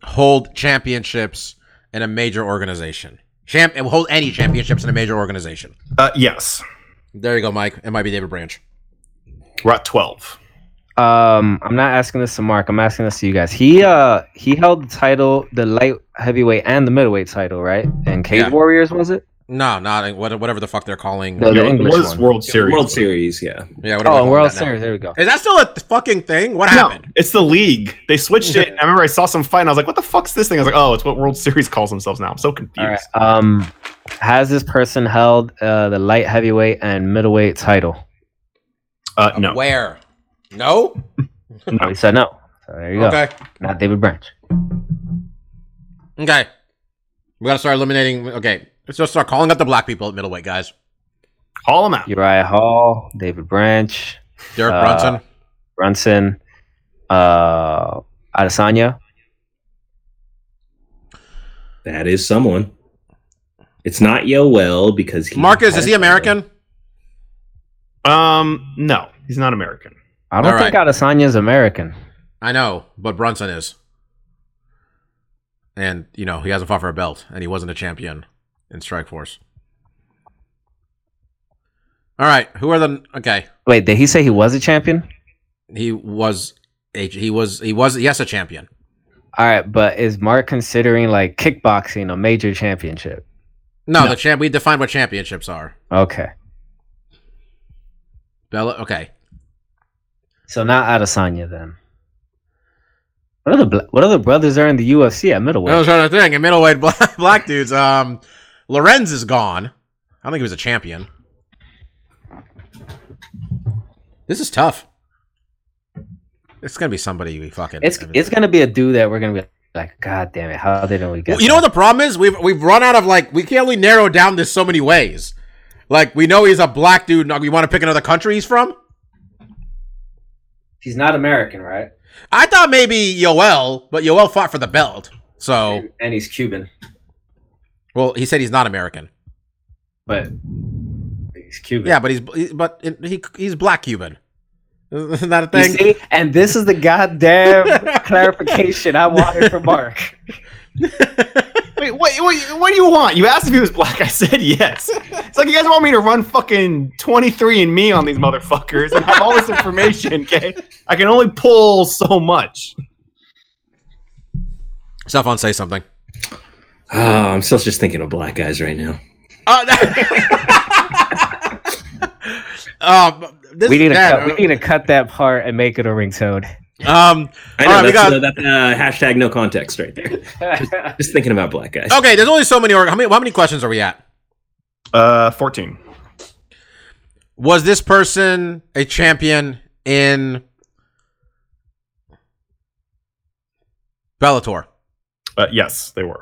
hold championships in a major organization? Champ hold any championships in a major organization. Uh, yes, There you go, Mike. It might be David Branch. we're at twelve. Um, I'm not asking this to Mark. I'm asking this to you guys. He uh he held the title, the light heavyweight and the middleweight title, right? And Cage Yeah. Warriors was it? No, not what- whatever the fuck they're calling. No, the Yeah, it English was one. World Series. World Series, yeah. Yeah, whatever. Oh, World. Series. There we go. Is that still a fucking thing? What No, happened? it's the league. They switched it. I remember I saw some fight and I was like, "What the fuck's this thing?" I was like, "Oh, it's what World Series calls themselves now." I'm so confused. All right. Um, has this person held uh the light heavyweight and middleweight title? Uh, no, Where? No. No, he said no. So there you go. Okay. Not David Branch. Okay. We gotta start eliminating. Okay, let's just start calling out the black people at middleweight, guys. call them out. Uriah Hall, David Branch, Derek Uh, Brunson. Brunson, uh, Adesanya. That is someone. It's not Yoel because he Marcus, is he American? Um, no, he's not American. I don't All think right. Adesanya is American. I know, but Brunson is. And, you know, he hasn't fought for a belt, and he wasn't a champion in Strikeforce. All right, who are the okay? Wait, did he say he was a champion? He was a he was he was yes a champion. All right, but is Mark considering like kickboxing a major championship? No, No. the champ. We defined what championships are. Okay, Bella. Okay, so not Adesanya then. What other what other brothers are in the UFC at middleweight? I was to think. In middleweight black, black dudes, um, Lorenz is gone. I don't think he was a champion. This is tough. It's gonna be somebody we fucking. It's it's gonna be a dude that we're gonna be like, God damn it, how didn't we get? Well, you know what the problem is? We've we've run out of like we can only narrow down this so many ways. Like we know he's a black dude. We want to pick another country he's from. He's not American, right? I thought maybe Yoel, but Yoel fought for the belt. So and he's Cuban, well, he said he's not American. but he's Cuban. Yeah, but he's but he he's black Cuban. Isn't that a You thing? see, and this is the goddamn clarification I wanted from Mark. Wait, what, what? What do you want? You asked if he was black. I said yes. It's like you guys want me to run fucking 23 and me on these motherfuckers and have all this information. Okay, I can only pull so much. Stefan, say something. Oh, I'm still just thinking of black guys right now. Uh, um, this, We need to cut, we need to cut that part and make it a ringtone. um, I know right, we that's, got- uh, that's uh, hashtag no context right there. Just thinking about black guys. okay. There's only so many. How many? How many questions are we at? Uh, 14. Was this person a champion in Bellator? Uh, yes, they were.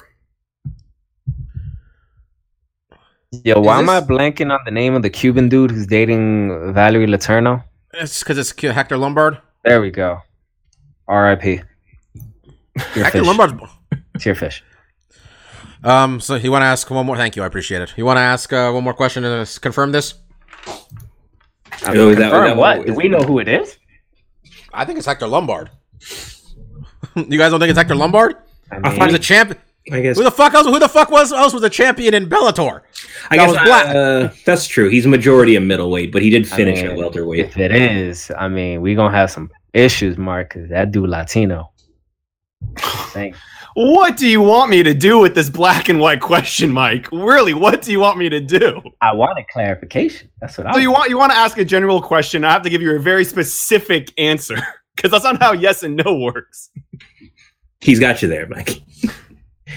Yo, why am I blanking on the name of the Cuban dude who's dating Valerie Letourneau? It's because it's Hector Lombard. There we go. R.I.P. Hector fish. Lombard's It's your fish. Um, so you want to ask one more? Thank you, I appreciate it. You want to ask uh, one more question and uh, confirm this? I mean, that- confirm that- what? Do we know who it is? I think it's Hector Lombard. you guys don't think it's Hector Lombard? I I He's mean, a champ. I guess Who the fuck else? Who the fuck was else was a champion in Bellator? I that guess was black. Uh, that's true. He's majority of middleweight, but he did I finish mean, at welterweight. if it is, I mean, we gonna have some issues, Mark, because that dude Latino. Thank What do you want me to do with this black and white question, Mike? Really, what do you want me to do? I want a clarification. That's what I. So you want you want to ask a general question? I have to give you a very specific answer because that's not how yes and no works. He's got you there, Mike.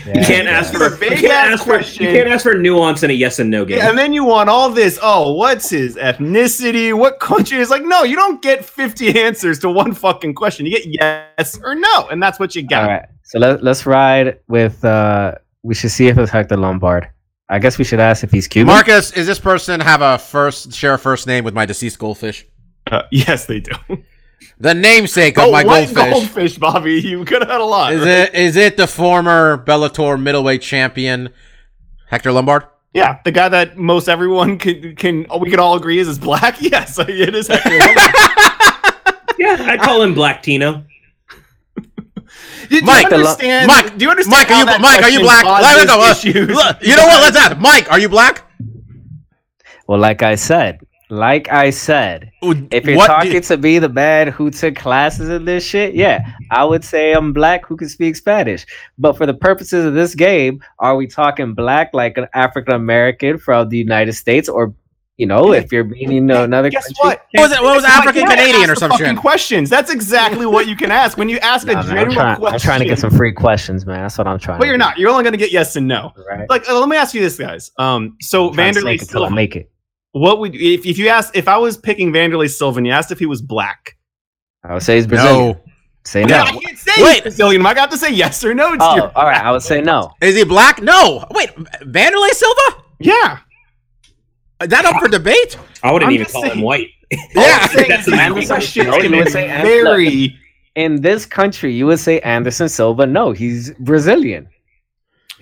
Yeah, You can't yeah. ask for It's a big you can't ass ask for you can't ask for nuance in a yes and no game. Yeah, and then you want all this. Oh, what's his ethnicity? What country? is like, no, you don't get 50 answers to one fucking question. You get yes or no, and that's what you got. All right, so let, let's ride with. uh We should see if it's Hector Lombard. I guess we should ask if he's Cuban. Marcus, is this person have a first share a first name with my deceased goldfish? Uh, yes, they do. The namesake of Oh, my white goldfish. goldfish, Bobby. You could have had a lot. Is right? it is it the former Bellator middleweight champion Hector Lombard? Yeah, the guy that most everyone can can we can all agree is is black. Yes, it is. Hector Lombard. yeah, I'd call him Black Tino. Do you Mike, understand? Mike, do you understand? Mike, are you that Mike? Are you question black? Let me go. causes Uh, you know what? Let's ask. Mike, are you black? Well, like I said, like I said, if you're What do talking you- to be the man who took classes in this shit, yeah, I would say I'm black who can speak Spanish. But for the purposes of this game, are we talking black like an African American from the United States, or you know, if you're meaning another Guess country? what? What was it? What was African you Canadian or the some shit? Questions. That's exactly what you can ask when you ask Nah, a man, general I'm, trying, question. I'm trying to get some free questions, man. That's what I'm trying. But to you're do, not. You're only going to get yes and no. right? Like, uh, let me ask you this, guys. Um, so I'm trying to Wanderlei snake until I Silva. make it. What would if if you asked if I was picking Wanderlei Silva and you asked if he was black? I would say he's Brazilian. No. Say Yeah, no. I can't say Wait. he's Brazilian. I got to say yes or no. to Oh, your- all right. I would say no. Is he black? No. Wait, Wanderlei Silva? Yeah. Is that up for debate? I wouldn't I'm even call saying- him white. Yeah. That's an Anderson easy Question you would say An- very. In this country, you would say Anderson Silva. No, he's Brazilian.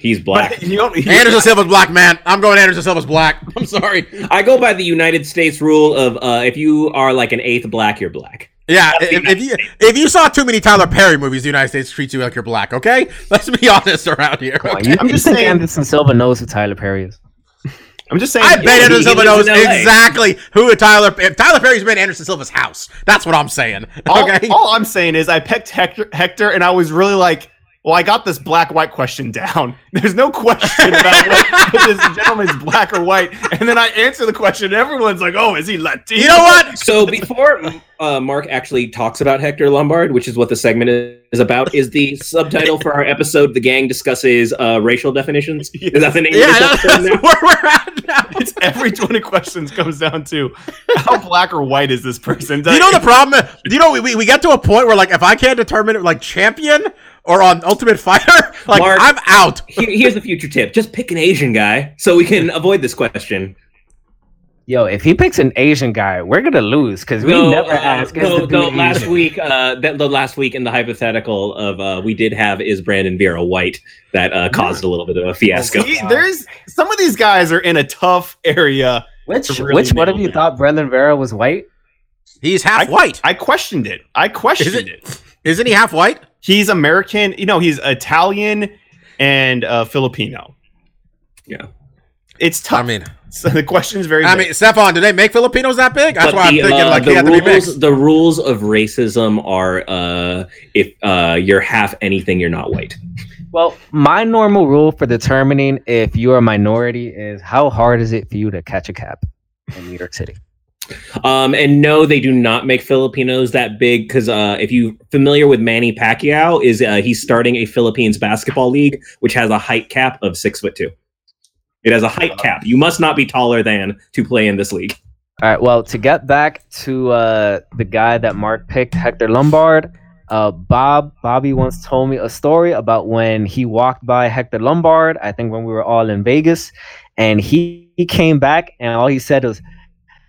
He's black. But you don't, Anderson Silva's black, man. I'm going Anderson Silva's black. I'm sorry. I go by the United States rule of uh, if you are like an eighth black, you're black. Yeah, if, if you if you saw too many Tyler Perry movies, the United States treats you like you're black. Okay, let's be honest around here. Come on, I'm just saying- Anderson Silva knows who Tyler Perry is? I'm just saying. I bet he- Anderson Silva knows exactly who Tyler. If Tyler Perry's been Anderson Silva's house. That's what I'm saying. All, Okay. all I'm saying is I picked Hector, Hector, and I was really like, well, I got this black white question down. There's no question about if this gentleman's black or white. And then I answer the question, and everyone's like, oh, is he Latino? you know what? So before uh, Mark actually talks about Hector Lombard, which is what the segment is about, is the subtitle for our episode. The gang discusses uh, racial definitions. Is that the name Yeah, of that's this episode now? where we're at now. It's every 20 questions comes down to how black or white is this person? You know the problem? You know, we, we get to a point where, like, if I can't determine it, like, champion or on Ultimate Fighter, like, Mark- I'm out. Here- Here's the future tip: just pick an Asian guy so we can avoid this question. Yo, if he picks an Asian guy, we're gonna lose because we No, never uh, ask. no, no, last Asian? week, uh, that, the last week in the hypothetical of uh, we did have is Brandon Vera White that uh, caused a little bit of a fiasco. See, there's some of these guys are in a tough area. Which to really which one of you thought Brandon Vera was white? He's half I- white. I questioned it. I questioned Is it- it. Isn't he half white? He's American. You know, he's Italian and uh, Filipino. Yeah. It's tough. I mean, so the question's very. I big. mean, Stefan, do they make Filipinos that big? That's But why I'm thinking uh, like the he had to be rules, mixed. the rules of racism are uh, if uh, you're half anything, you're not white. Well, my normal rule for determining if you're a minority is how hard is it for you to catch a cab in New York City? Um, and no, they do not make Filipinos that big because uh, if you familiar with Manny Pacquiao, is uh, he's starting a Philippines basketball league which has a height cap of six foot two. It has a height cap. You must not be taller than to play in this league. All right. Well, to get back to uh, the guy that Mark picked, Hector Lombard. Uh, Bob Bobby once told me a story about when he walked by Hector Lombard. I think when we were all in Vegas, and he, he came back and all he said was,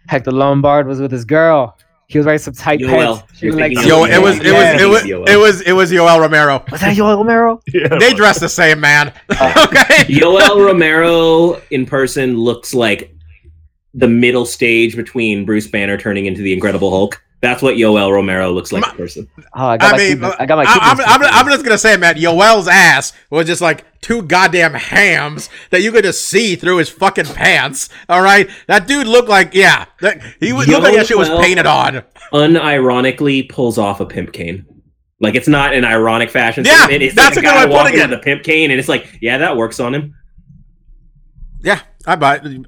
"Hector Lombard was with his girl. He was wearing some tight Yoel. pants. He You're was like, thinking Yo, Yeah, it was it was yeah. it was it was it was Yoel Romero. was that Yoel Romero? Yeah, They dress the same, man. Uh, okay. Yoel Romero in person looks like the middle stage between Bruce Banner turning into the Incredible Hulk. That's what Yoel Romero looks like in person. Oh, I got I my mean, Cuban- I got my I, am Cuban I'm. I'm just gonna say, man, Yoel's ass was just like two goddamn hams that you could just see through his fucking pants. All right, that dude looked like, yeah, that, he would look like that shit was painted on. Unironically pulls off a pimp cane. Like it's not an ironic fashion Yeah, statement. It's that's like a a good guy way of putting walking it. with a pimp cane, and it's like, yeah, that works on him. Yeah, I buy. it.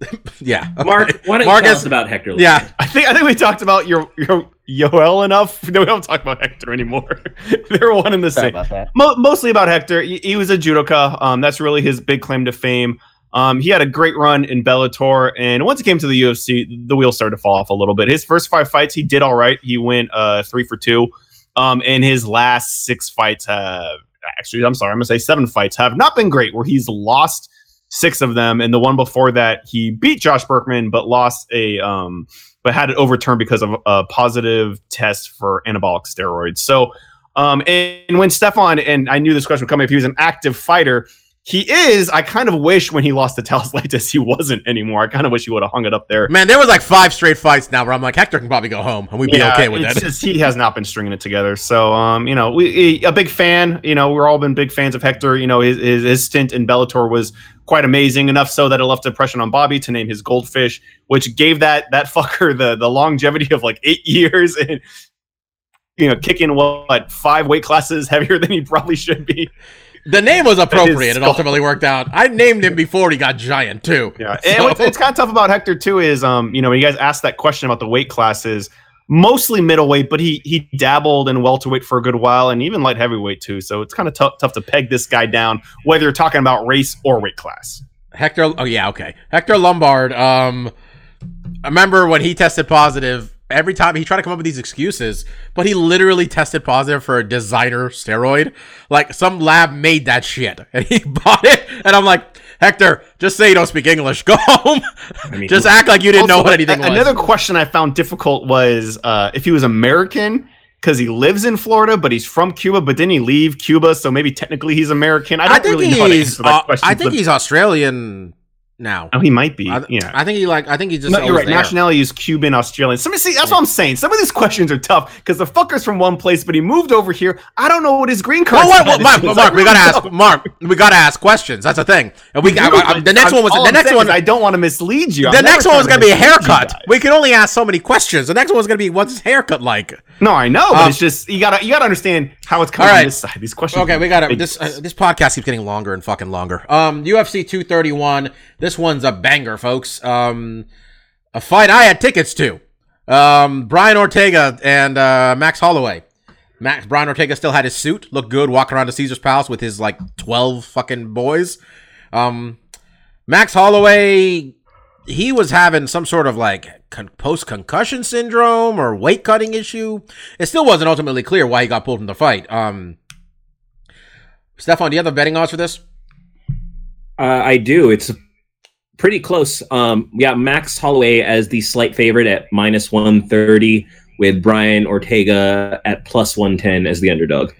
yeah, okay. Mark, why don't you Marcus- tell us about Hector? Lombard? Yeah, I think I think we talked about your your Yoel enough. No, we don't talk about Hector anymore. They're one in the Sorry same. about that. Mo- mostly about Hector. He, he was a judoka. Um, that's really his big claim to fame. Um, he had a great run in Bellator, and once he came to the UFC, the wheels started to fall off a little bit. His first five fights, he did all right. He went uh, three for two. Um, and his last six fights have actually, I'm sorry, I'm gonna say seven fights have not been great. Where he's lost six of them, and the one before that, he beat Josh Burkman, but lost a um, but had it overturned because of a positive test for anabolic steroids. So, um, and, and when Stefan and I knew this question would come, if he was an active fighter, he is. I kind of wish when he lost to Thales Leites, he wasn't anymore. I kind of wish he would have hung it up there. man, there was like five straight fights now where I'm like, Hector can probably go home and we'd be okay with it's that. just he has not been stringing it together. So, um, you know, we he- a big fan. You know, we're all been big fans of Hector. You know, his his, his stint in Bellator was quite amazing enough so that it left an impression on Bobby to name his goldfish, which gave that that fucker the the longevity of like eight years and you know kicking what five weight classes heavier than he probably should be. The name was appropriate. It ultimately worked out. I named him before he got giant too. Yeah, So- and what's, what's kind of tough about Hector too is, um, you know, when you guys asked that question about the weight classes, mostly middleweight, but he he dabbled in welterweight for a good while, and even light heavyweight too. So it's kind of tough tough to peg this guy down, whether you're talking about race or weight class. Hector. Oh yeah, okay. Hector Lombard. Um, I remember when he tested positive. Every time he tried to come up with these excuses, but he literally tested positive for a designer steroid. Like some lab made that shit, and he bought it. And I'm like, Hector, just say you don't speak English. Go home. I mean, just act like you didn't know what anything a- was. Another question I found difficult was uh, if he was American because he lives in Florida, but he's from Cuba. But didn't he leave Cuba? So maybe technically he's American. I don't I think really know how to answer that uh, question. I think but- he's Australian now. Oh, he might be. I, yeah. I think he like. I think he just. No, you're right. there. Nationality is Cuban, Australian. Some see, that's what I'm saying. Some of these questions are tough because the fucker's from one place, but he moved over here. I don't know what his green card. Well, Mark. Mark, we gotta ask. Mark, we gotta ask questions. That's the thing. And we, I, I- the next I'm- one was the next one. I don't want to mislead you. I'm The next one was gonna be a haircut. We can only ask so many questions. The next one was gonna be what's his haircut like. No, I know, but Um, it's just you gotta you gotta understand how it's coming all right. this side. These questions. Okay, we got it. This uh, this podcast keeps getting longer and fucking longer. Um, UFC 231. This one's a banger, folks. Um, a fight I had tickets to. Um, Brian Ortega and uh, Max Holloway. Max Brian Ortega still had his suit, looked good, walking around to Caesar's Palace with his like twelve fucking boys. Um, Max Holloway, he was having some sort of like con- post concussion syndrome or weight cutting issue. It still wasn't ultimately clear why he got pulled from the fight. Um, Stefan, do you have the betting odds for this? Uh, I do. It's pretty close. Um, we got Max Holloway as the slight favorite at minus 130, with Brian Ortega at plus 110 as the underdog.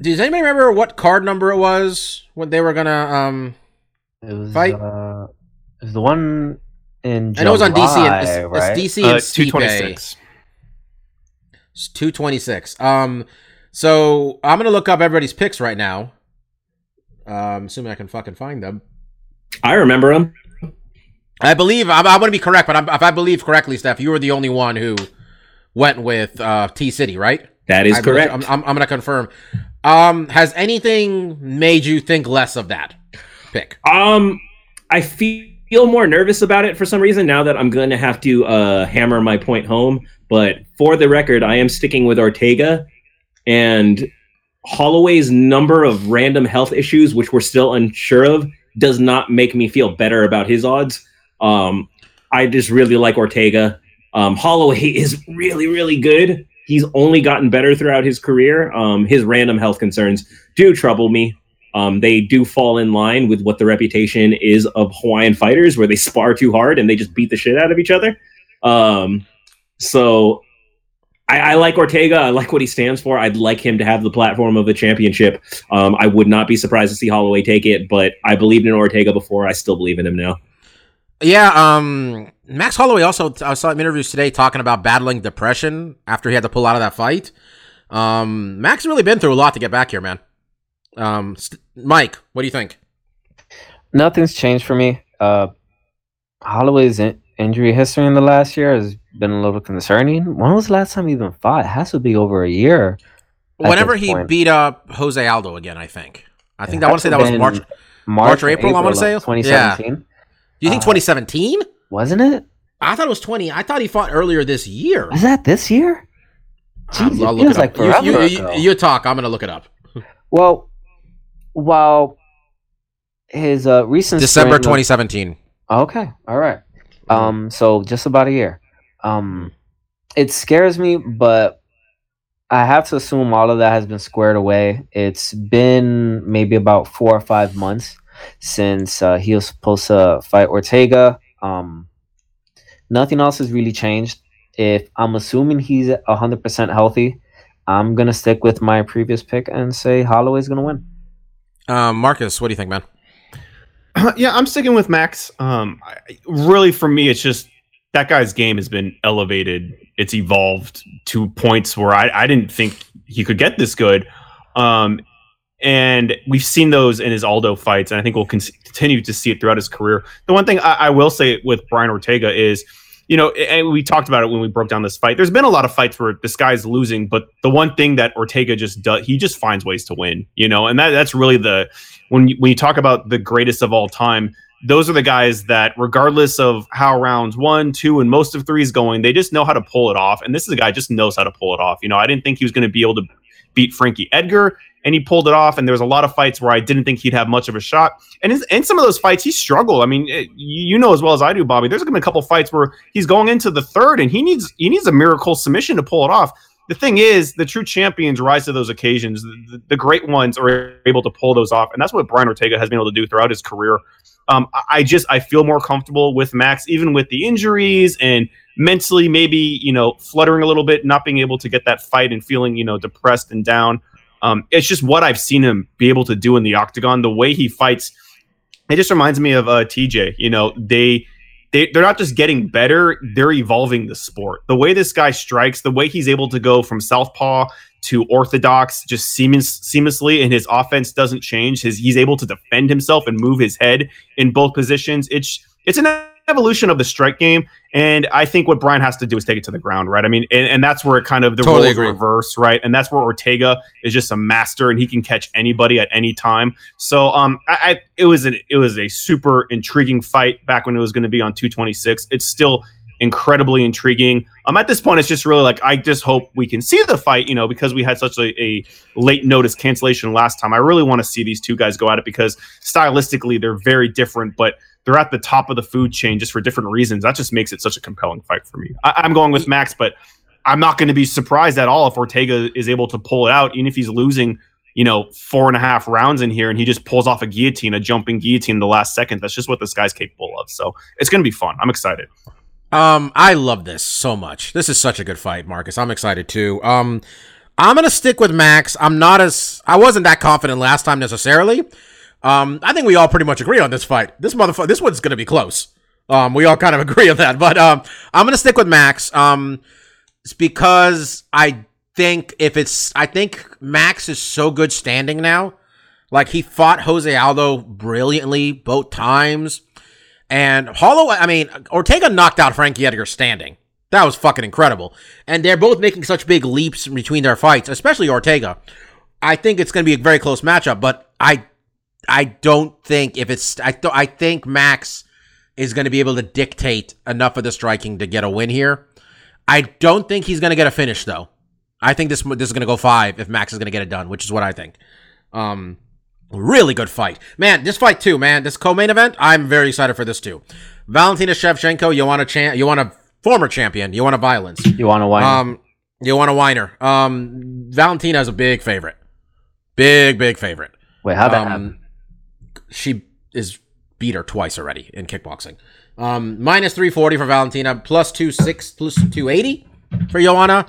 Does anybody remember what card number it was when they were gonna? Um, It was, Fight? Uh, it was the one in I know it was on DC and July, it's, right? it's DC and Uh, Stipe. two twenty six. It's 226. Um, so I'm gonna look up everybody's picks right now. Um, assuming I can fucking find them. I remember him. I believe I, I want to be correct, but I'm, if I believe correctly, Steph, you were the only one who went with uh, T City, right? That is I believe- correct. I'm, I'm, I'm gonna confirm. Um, has anything made you think less of that pick? Um, I feel more nervous about it for some reason now that I'm going to have to uh, hammer my point home. But for the record, I am sticking with Ortega and Holloway's number of random health issues, which we're still unsure of, does not make me feel better about his odds. Um, I just really like Ortega. Um, Holloway is really, really good. He's only gotten better throughout his career. Um, his random health concerns do trouble me. Um, they do fall in line with what the reputation is of Hawaiian fighters, where they spar too hard and they just beat the shit out of each other. Um, So I, I like Ortega. I like what he stands for. I'd like him to have the platform of a championship. Um, I would not be surprised to see Holloway take it, but I believed in Ortega before. I still believe in him now. Yeah, um, Max Holloway also, I saw him interviews today talking about battling depression after he had to pull out of that fight. Um, Max really been through a lot to get back here, man. Um, St- Mike, what do you think? Nothing's changed for me. Uh, Holloway's in- injury history in the last year has been a little concerning. When was the last time he even fought? It has to be over a year. Whenever he point. beat up Jose Aldo again, I think. I think I want to say that was been March. March, or April, I wanna say? 2017. You think uh, 2017? Wasn't it? I thought it was 20. I thought he fought earlier this year. Was that this year? I'll- Jeez, it I'll feels it like up. You- forever you, you, you talk. I'm going to look it up. Well, while his uh, recent December string of- 2017. Okay, all right. Um, so just about a year. Um, it scares me, but I have to assume all of that has been squared away. It's been maybe about four or five months since uh, he was supposed to fight Ortega. Um, nothing else has really changed. If I'm assuming he's hundred percent healthy, I'm gonna stick with my previous pick and say Holloway's gonna win. Um, Marcus, what do you think, man? yeah, I'm sticking with Max. Um, I, really, for me, it's just that guy's game has been elevated. It's evolved to points where I, I didn't think he could get this good. Um, and we've seen those in his Aldo fights, and I think we'll con- continue to see it throughout his career. The one thing I, I will say with Brian Ortega is, you know, and we talked about it when we broke down this fight. There's been a lot of fights where this guy's losing, but the one thing that Ortega just does, he just finds ways to win. You know, and that that's really the when you, when you talk about the greatest of all time, those are the guys that, regardless of how rounds one, two, and most of three is going, they just know how to pull it off. And this is a guy just knows how to pull it off. You know, I didn't think he was going to be able to beat Frankie Edgar, and he pulled it off. And there was a lot of fights where I didn't think he'd have much of a shot. And in, some of those fights, he struggled. I mean, it, you know as well as I do, Bobby. There's going to be a couple fights where he's going into the third, and he needs he needs a miracle submission to pull it off the thing is, the true champions rise to those occasions. The, the great ones are able to pull those off, and that's what Brian Ortega has been able to do throughout his career. Um, I, I just I feel more comfortable with Max, even with the injuries and mentally maybe you know fluttering a little bit, not being able to get that fight and feeling you know depressed and down. Um, it's just what I've seen him be able to do in the octagon. The way he fights, it just reminds me of uh, TJ. You know, they they, they're not just getting better, they're evolving the sport. The way this guy strikes, the way he's able to go from southpaw to orthodox just seamless, seamlessly, and his offense doesn't change. His he's able to defend himself and move his head in both positions. It's it's an evolution of the strike game, and I think what Brian has to do is take it to the ground, right? I mean, and, and that's where it kind of the Totally roles agree. reverse, right? And that's where Ortega is just a master, and he can catch anybody at any time. So, um, I, I it was an it was a super intriguing fight back when it was going to be on 226. It's still incredibly intriguing. Um, at this point, it's just really like I just hope we can see the fight, you know, because we had such a, a late notice cancellation last time. I really want to see these two guys go at it because stylistically they're very different, but they're at the top of the food chain just for different reasons. That just makes it such a compelling fight for me. I, I'm going with Max, but I'm not going to be surprised at all if Ortega is able to pull it out, even if he's losing, you know, four and a half rounds in here and he just pulls off a guillotine, a jumping guillotine in the last second. That's just what this guy's capable of. So it's going to be fun. I'm excited. Um, I love this so much. This is such a good fight, Marcus. I'm excited too. Um, I'm gonna stick with Max. I'm not as I wasn't that confident last time necessarily. Um, I think we all pretty much agree on this fight. This motherfucker, this one's gonna be close. Um, we all kind of agree on that. But um, I'm gonna stick with Max. Um, it's because I think if it's, I think Max is so good standing now. Like he fought Jose Aldo brilliantly both times. And Holloway, I mean, Ortega knocked out Frankie Edgar standing. That was fucking incredible. And they're both making such big leaps between their fights, especially Ortega. I think it's going to be a very close matchup, but I I don't think if it's I th- I think Max is going to be able to dictate enough of the striking to get a win here. I don't think he's going to get a finish though. I think this this is going to go 5 if Max is going to get it done, which is what I think. Um Really good fight. Man, this fight too, man. This co-main event, I'm very excited for this too. Valentina Shevchenko, you want a champ you want a former champion, you want a violence. You want a win? Um you want a whiner. Um Valentina is a big favorite. Big, big favorite. Wait, how'd that Um, happen? She is beat her twice already in kickboxing. Um minus 340 for Valentina, plus 26 plus 280. for Joanna.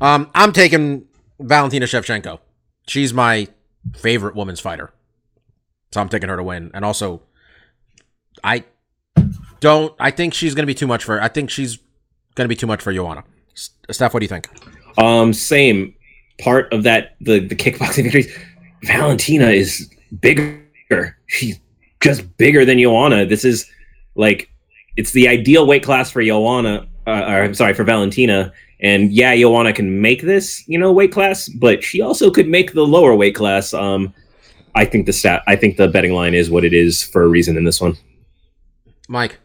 Um, I'm taking Valentina Shevchenko. She's my favorite women's fighter, so I'm taking her to win. And also, I don't. I think she's going to be too much for. I think she's going to be too much for Joanna. Steph, what do you think? Um, same part of that the the kickboxing victories. Valentina is bigger. She's just bigger than Joanna. This is like it's the ideal weight class for Joanna. Uh, or, I'm sorry for Valentina. And yeah, Joanna can make this, you know, weight class, but she also could make the lower weight class. Um, I think the stat, I think the betting line is what it is for a reason in this one. Mike.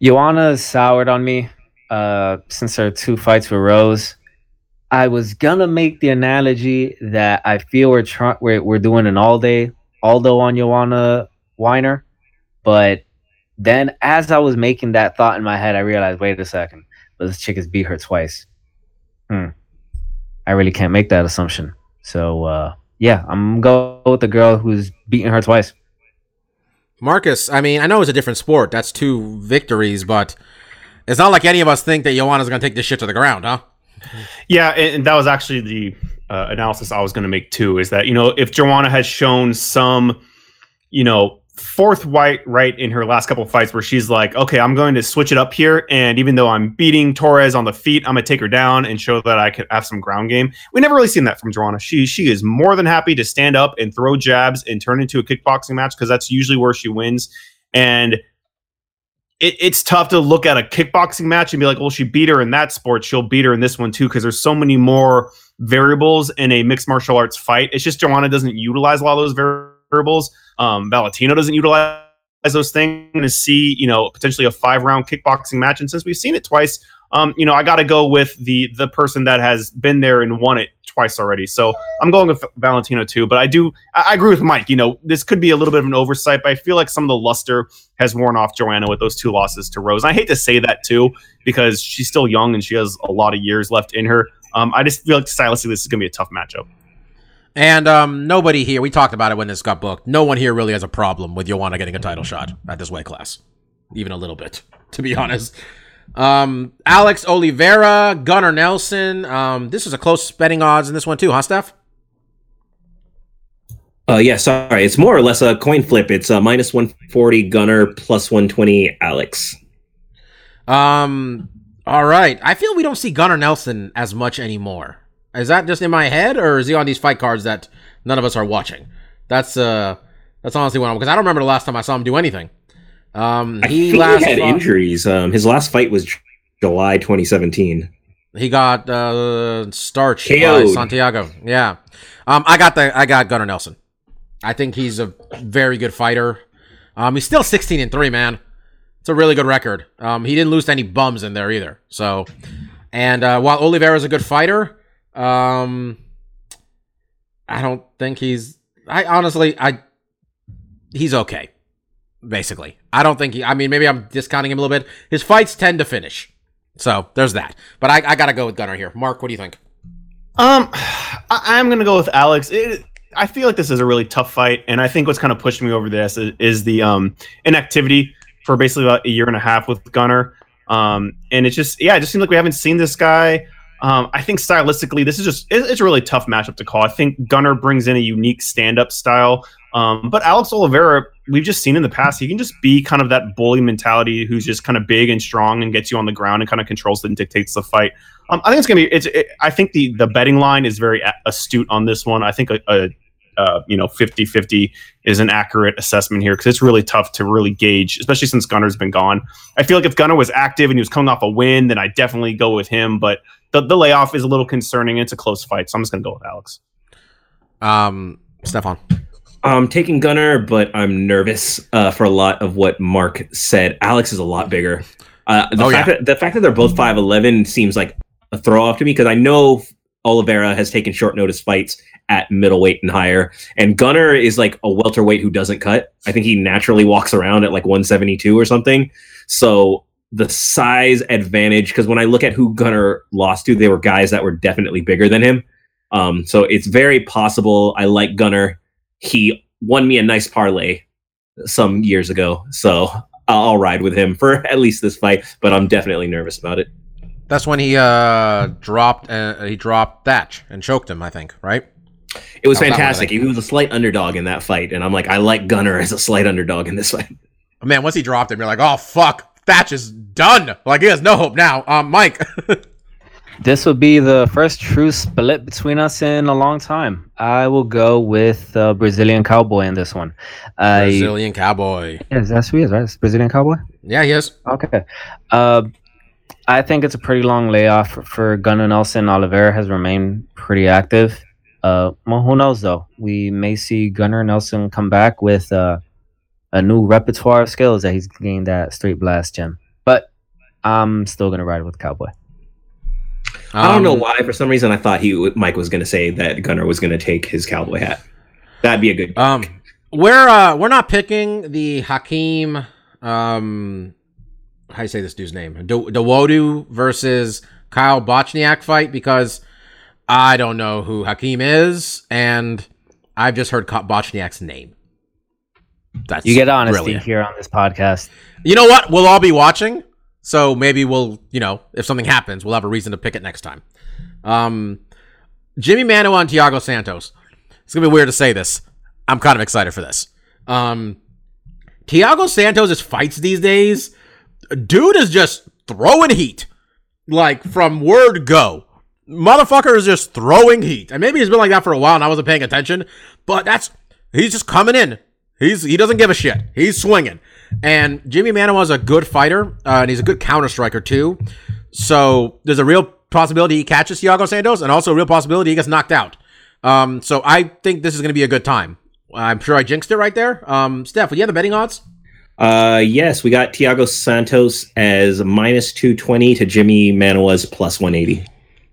Joanna soured on me uh, since her two fights with Rose. I was gonna make the analogy that I feel we're we're, we're doing an all day Aldo on Joanna Weiner, but then as I was making that thought in my head, I realized, wait a second, but this chick has beat her twice. Hmm. I really can't make that assumption. So uh, yeah, I'm gonna go with the girl who's beating her twice. Marcus, I mean, I know it's a different sport. That's two victories, but it's not like any of us think that Joanna's going to take this shit to the ground, huh? Yeah, and, that was actually the uh, analysis I was going to make too. Is that you know if Joanna has shown some, you know, fourth white right in her last couple fights where she's like, okay, I'm going to switch it up here, and even though I'm beating Torres on the feet, I'm gonna take her down and show that I can have some ground game. We never really seen that from Joanna. She she is more than happy to stand up and throw jabs and turn into a kickboxing match because that's usually where she wins. And it, it's tough to look at a kickboxing match and be like, well, she beat her in that sport, she'll beat her in this one too, because there's so many more variables in a mixed martial arts fight. It's just Joanna doesn't utilize a lot of those variables. Um, Valentino doesn't utilize those things to see, you know, potentially a five round kickboxing match. And since we've seen it twice, um, you know, I got to go with the the person that has been there and won it twice already. So I'm going with Valentino too. But I do, I, I agree with Mike. You know, this could be a little bit of an oversight, but I feel like some of the luster has worn off Joanna with those two losses to Rose. And I hate to say that too because she's still young and she has a lot of years left in her. Um, I just feel like stylistically this is going to be a tough matchup. And um, nobody here, we talked about it when this got booked. No one here really has a problem with Joanna getting a title shot at this weight class. Even a little bit, to be honest. Um, Alex Oliveira, Gunnar Nelson. Um, this is a close betting odds in this one too, huh, Steph? Uh, yeah, sorry. It's more or less a coin flip. It's uh, minus 140 Gunnar, plus 120 Alex. Um, all right. I feel we don't see Gunnar Nelson as much anymore. Is that just in my head, or is he on these fight cards that none of us are watching? That's uh, that's honestly what I'm because I don't remember the last time I saw him do anything. Um, he last he had fought- injuries. Um, his last fight was July 2017. He got uh starched KO'd. Santiago. Yeah. Um I got the I got Gunnar Nelson. I think he's a very good fighter. Um he's still 16 and 3, man. It's a really good record. Um he didn't lose to any bums in there either. So and uh while Oliveira's a good fighter, um I don't think he's I honestly I he's okay. Basically. I don't think he I mean maybe I'm discounting him a little bit. His fights tend to finish. So there's that. But I, I gotta go with Gunnar here. Mark, what do you think? Um, I, I'm gonna go with Alex. It, I feel like this is a really tough fight, and I think what's kind of pushed me over this is, is the um inactivity for basically about a year and a half with Gunnar. Um, and it's just yeah, it just seems like we haven't seen this guy. Um, I think stylistically, this is just it, it's a really tough matchup to call. I think Gunnar brings in a unique stand-up style. Um, but Alex Oliveira, we've just seen in the past, he can just be kind of that bully mentality who's just kind of big and strong and gets you on the ground and kind of controls and dictates the fight. Um, I think it's gonna be. It's. It, I think the the betting line is very astute on this one. I think a, a uh, you know 50-50 is an accurate assessment here because it's really tough to really gauge, especially since Gunnar's been gone. I feel like if Gunnar was active and he was coming off a win, then I definitely go with him. But the, the layoff is a little concerning. It's a close fight, so I'm just gonna go with Alex. Um, Stefan. I'm taking Gunnar, but I'm nervous uh, for a lot of what Mark said. Alex is a lot bigger. Uh, the, Oh, fact that, the fact that they're both 5'11 seems like a throw off to me because I know Oliveira has taken short notice fights at middleweight and higher. And Gunnar is like a welterweight who doesn't cut. I think he naturally walks around at like 172 or something. So the size advantage, because when I look at who Gunnar lost to, they were guys that were definitely bigger than him. Um, so it's very possible. I like Gunnar. He won me a nice parlay some years ago. So I'll, I'll ride with him for at least this fight, but I'm definitely nervous about it. That's when he uh dropped uh, he dropped Thatch and choked him. I think right. It was that one I fantastic. like. He was a slight underdog in that fight, and I'm like, I like Gunnar as a slight underdog in this fight. Man, once he dropped him, you're like, oh fuck, Thatch is done. Like he has no hope now. Um, Mike. This would be the first true split between us in a long time. I will go with uh, Brazilian Cowboy in this one. I Brazilian cowboy. yes, that's who he is, right? It's Brazilian Cowboy. Yeah, he is. Okay. Uh, I think it's a pretty long layoff for, for Gunnar Nelson. Oliveira has remained pretty active. Uh, well, who knows though? We may see Gunnar Nelson come back with uh, a new repertoire of skills that he's gained at Straight Blast Gym. But I'm still gonna ride with Cowboy. I don't know Um, why. For some reason, I thought he Mike was going to say that Gunnar was going to take his cowboy hat. That'd be a good. Um, we're uh we're not picking the Hakeem um how do you say this dude's name? Do- Dawodu versus Kyle Bochniak fight because I don't know who Hakeem is and I've just heard Bochniak's name. That's You get honesty it. here on this podcast. You know what? We'll all be watching, so maybe we'll, you know, if something happens, we'll have a reason to pick it next time. Um, Jimmy Manuwa and Thiago Santos. It's gonna be weird to say this. I'm kind of excited for this. Um, Thiago Santos' fights these days, dude is just throwing heat, like from word go. Motherfucker is just throwing heat, and maybe he's been like that for a while, and I wasn't paying attention. But that's he's just coming in. He's he doesn't give a shit. He's swinging. And Jimmy Manuwa is a good fighter, uh, and he's a good counter striker too. So there's a real possibility he catches Thiago Santos, and also a real possibility he gets knocked out. Um, so I think this is going to be a good time. I'm sure I jinxed it right there. Um, Steph, do you have the betting odds? Uh, yes, we got Thiago Santos as minus two twenty to Jimmy Manuwa's plus one eighty.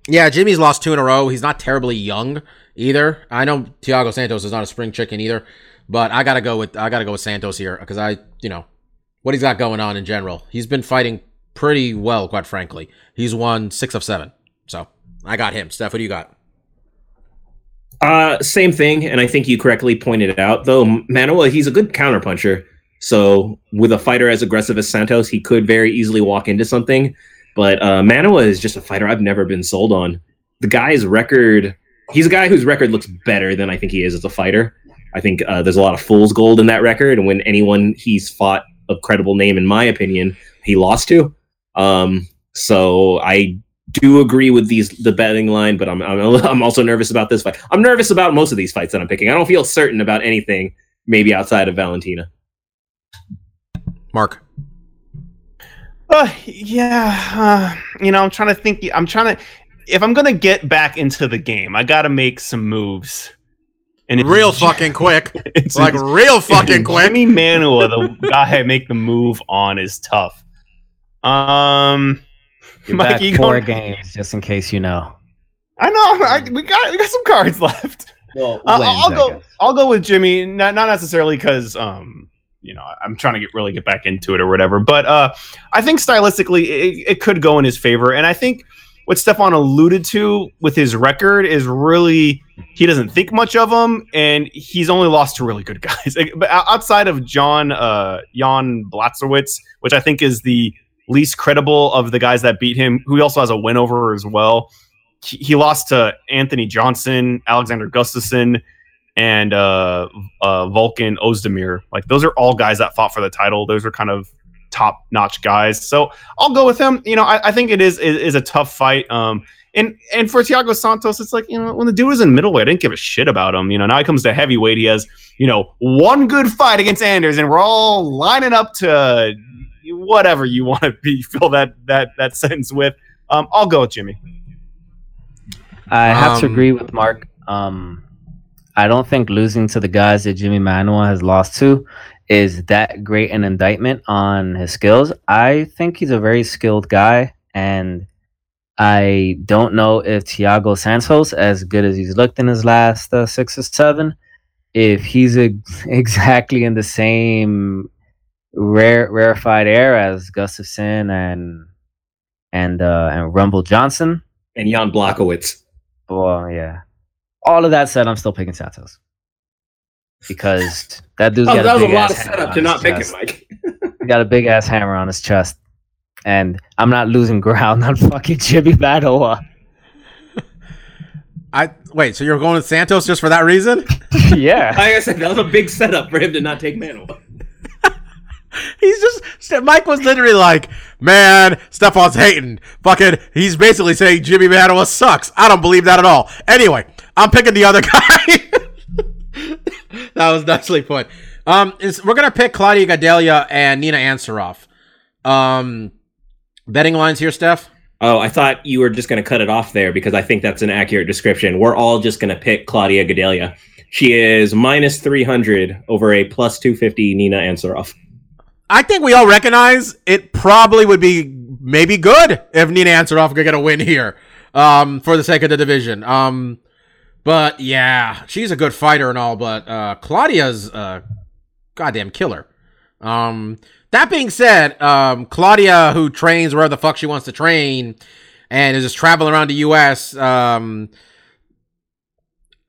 Yeah, Jimmy's lost two in a row. He's not terribly young either. I know Thiago Santos is not a spring chicken either, but I gotta go with I gotta go with Santos here because I you know what he's got going on in general. He's been fighting pretty well, quite frankly. He's won six of seven, so I got him. Steph, what do you got? Uh, same thing, and I think you correctly pointed it out. Though Manuwa, he's a good counterpuncher. So with a fighter as aggressive as Santos, he could very easily walk into something. But uh, Manuwa is just a fighter I've never been sold on. The guy's record, he's a guy whose record looks better than I think he is as a fighter. I think uh, there's a lot of fool's gold in that record, and when anyone he's fought a credible name, in my opinion, he lost to. Um, so I do agree with these the betting line, but I'm, I'm I'm also nervous about this fight. I'm nervous about most of these fights that I'm picking. I don't feel certain about anything, maybe outside of Valentina. Mark. Uh, yeah, uh, you know, I'm trying to think. I'm trying to. If I'm gonna get back into the game, I got to make some moves. And Real fucking quick. it's like real fucking quick. Jimmy Manuel, the guy I make the move on, is tough. Um, You're Mike, back you four going- games, just in case you know. I know I, we got we got some cards left. Well, Uh, I'll go. I'll go with Jimmy. Not not necessarily because um you know I'm trying to get really get back into it or whatever. But uh I think stylistically it, it could go in his favor, and I think what Stefan alluded to with his record is really he doesn't think much of them, and he's only lost to really good guys. But outside of John uh Jan Blachowicz, which I think is the least credible of the guys that beat him, who he also has a win over as well he, he lost to Anthony Johnson, Alexander Gustafsson, and uh, uh, Volkan Oezdemir. Like those are all guys that fought for the title. Those are kind of top notch guys. So I'll go with him. You know, I, I think it is, is is a tough fight. Um, and and for Thiago Santos, it's like you know when the dude was in middleweight, I didn't give a shit about him. You know, now he comes to heavyweight, he has you know one good fight against Anders, and we're all lining up to whatever you want to be fill that that that sentence with. Um, I'll go with Jimmy. I have to Um, agree with Mark. Um, I don't think losing to the guys that Jimmy Manuel has lost to is that great an indictment on his skills. I think he's a very skilled guy, and I don't know if Thiago Santos, as good as he's looked in his last uh, six or seven, if he's ex- exactly in the same rare rarefied air as Gustafsson and and uh, and Rumble Johnson. And Jan Blachowicz. Well, yeah. All of that said, I'm still picking Santos because that dude's Oh, got that a was a lot ass of setup to not pick him. Mike. He got a big ass hammer on his chest. and I'm not losing ground on fucking Jimmy Manuwa. I wait. So you're going with Santos just for that reason? yeah. Like I said, that was a big setup for him to not take Manuel. He's just Mike was literally like, "Man, Stefan's hating. Fucking, he's basically saying Jimmy Manuwa sucks. I don't believe that at all." Anyway, I'm picking the other guy. that was nicely put. Um, is, we're gonna pick Claudia Gadelha and Nina Ansaroff. Um, betting lines here, Steph. Oh, I thought you were just going to cut it off there because I think that's an accurate description. We're all just going to pick Claudia Gadelha. She is minus 300 over a plus 250 Nina Ansaroff. I think we all recognize it probably would be maybe good if Nina Ansaroff could get a win here um, for the sake of the division. Um, but yeah, she's a good fighter and all, but uh, Claudia's a goddamn killer. Um, that being said, um, Claudia, who trains wherever the fuck she wants to train and is just traveling around the U.S., um,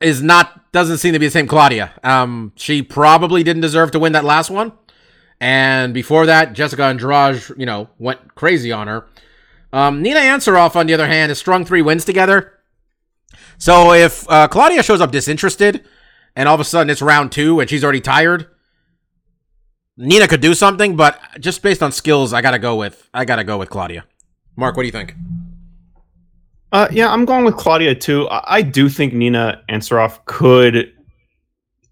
is not doesn't seem to be the same Claudia. Um, she probably didn't deserve to win that last one. And before that, Jessica Andrade, you know, went crazy on her. Um, Nina Ansaroff, on the other hand, has strung three wins together. So if uh, Claudia shows up disinterested, and all of a sudden it's round two and she's already tired, Nina could do something. But just based on skills, I gotta go with I gotta go with Claudia. Mark, what do you think? Uh, yeah, I'm going with Claudia too. I, I do think Nina Ansaroff could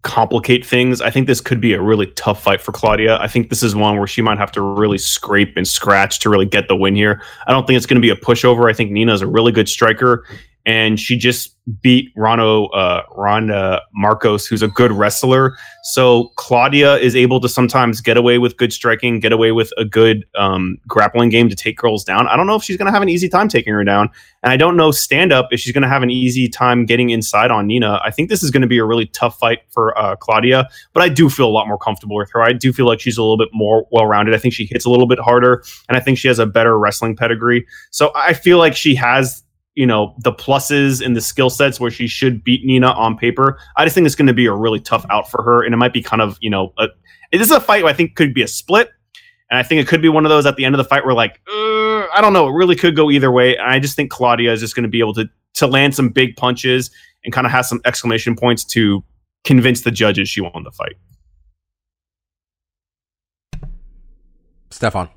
complicate things. I think this could be a really tough fight for Claudia. I think this is one where she might have to really scrape and scratch to really get the win here. I don't think it's going to be a pushover. I think Nina is a really good striker, and she just beat Rano uh, Randa Markos, who's a good wrestler. So Claudia is able to sometimes get away with good striking, get away with a good um, grappling game to take girls down. I don't know if she's going to have an easy time taking her down, and I don't know stand up if she's going to have an easy time getting inside on Nina. I think this is going to be a really tough fight for uh, Claudia, but I do feel a lot more comfortable with her. I do feel like she's a little bit more well rounded. I think she hits a little bit harder, and I think she has a better wrestling pedigree. So I feel like she has you know the pluses and the skill sets where she should beat Nina on paper. I just think it's going to be a really tough out for her, and it might be kind of you know a, this is a fight I think could be a split, and I think it could be one of those at the end of the fight where like uh, I don't know, it really could go either way. And I just think Claudia is just going to be able to to land some big punches and kind of have some exclamation points to convince the judges she won the fight. Stefan.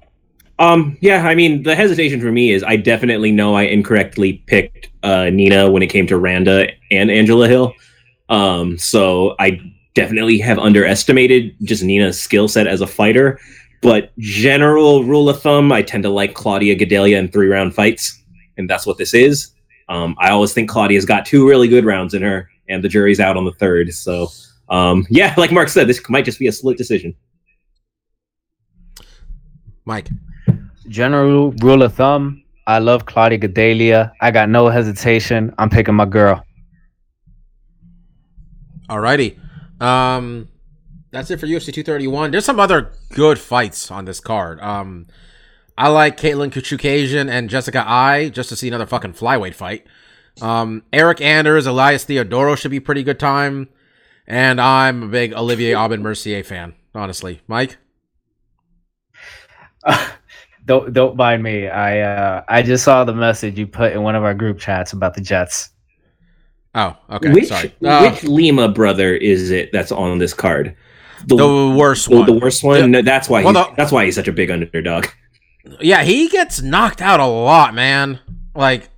Um, yeah, I mean, the hesitation for me is I definitely know I incorrectly picked uh, Nina when it came to Randa and Angela Hill. Um, so I definitely have underestimated just Nina's skill set as a fighter. But general rule of thumb, I tend to like Claudia Gadelha in three round fights, and that's what this is. Um, I always think Claudia's got two really good rounds in her, and the jury's out on the third. So, um, yeah, like Mark said, this might just be a split decision. Mike. General rule of thumb, I love Claudia Gadelha. I got no hesitation. I'm picking my girl. Alrighty. Um, that's it for UFC 231. There's some other good fights on this card. Um, I like Katlyn Chookagian and Jessica Eye just to see another fucking flyweight fight. Um, Eryk Anders, Elias Theodoro should be pretty good time. And I'm a big Olivier Aubin Mercier fan, honestly. Mike? don't don't mind me. I uh, I just saw the message you put in one of our group chats about the Jets. Oh, okay. which Sorry. Uh, which Lima brother is it that's on this card? the worst the, one. the worst one. The- No, that's why. well, he's, the- that's why he's such a big underdog. Yeah, he gets knocked out a lot, man. Like,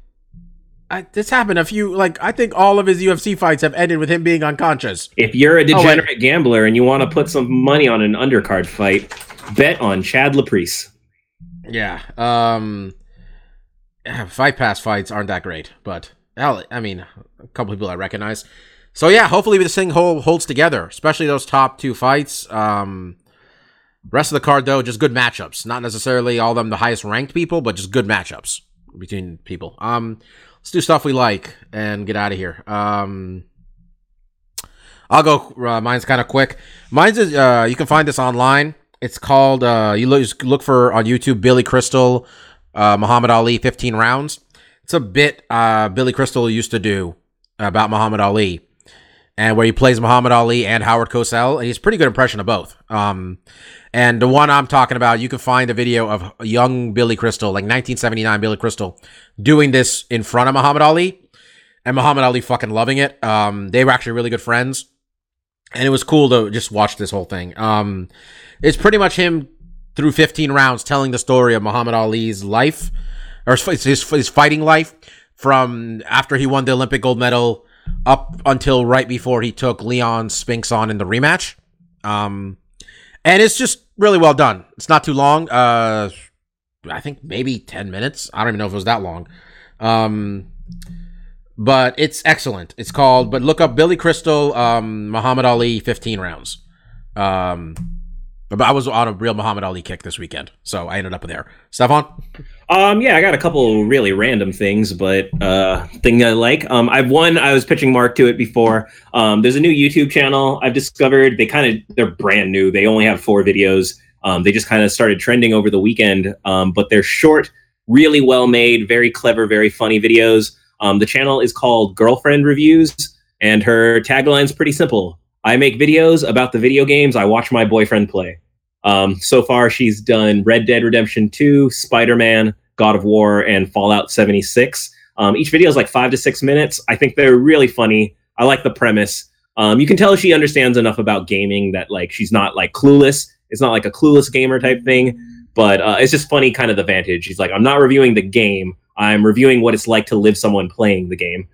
I, this happened a few. Like, I think all of his UFC fights have ended with him being unconscious. If you're a Oh, degenerate gambler and you want to put some money on an undercard fight, bet on Chad Laprise. Yeah. Um, Fight Pass fights aren't that great, but hell, I mean, a couple people I recognize. So yeah, hopefully this thing hold, holds together, especially those top two fights. Um, rest of the card though, just good matchups. Not necessarily all them the highest ranked people, but just good matchups between people. Um, let's do stuff we like and get out of here. Um. I'll go. Uh, mine's kind of quick. Mine's is uh, you can find this online. It's called uh, you look look for on YouTube Billy Crystal, uh, Muhammad Ali, fifteen rounds. It's a bit uh, Billy Crystal used to do about Muhammad Ali, and where he plays Muhammad Ali and Howard Cosell, and he's pretty good impression of both. Um, and the one I'm talking about, you can find a video of young Billy Crystal, like 1979 Billy Crystal, doing this in front of Muhammad Ali, and Muhammad Ali fucking loving it. Um, they were actually really good friends, and it was cool to just watch this whole thing. Um, it's pretty much him through 15 rounds telling the story of Muhammad Ali's life, or his, his, fighting life, from after he won the Olympic gold medal up until right before he took Leon Spinks on in the rematch. Um, and it's just really well done. It's not too long. Uh, I think maybe 10 minutes. I don't even know if it was that long. Um, but it's excellent. It's called, but look up Billy Crystal, um, Muhammad Ali 15 rounds. Um, but I was on a real Muhammad Ali kick this weekend, so I ended up there. Stefan? Um, yeah, I got a couple really random things, but uh, thing I like. Um, I've one. I was pitching Mark to it before. Um, there's a new YouTube channel I've discovered. They kind of they're brand new. They only have four videos. Um, they just kind of started trending over the weekend. Um, but they're short, really well made, very clever, very funny videos. Um, the channel is called Girlfriend Reviews, and her tagline's pretty simple. I make videos about the video games I watch my boyfriend play. Um, so far, she's done Red Dead Redemption 2, Spider Man, God of War, and Fallout 76. Um, each video is like five to six minutes. I think they're really funny. I like the premise. Um, you can tell she understands enough about gaming that like she's not like clueless. It's not like a clueless gamer type thing, but uh, it's just funny, kind of the vantage. She's like, I'm not reviewing the game. I'm reviewing what it's like to live someone playing the game.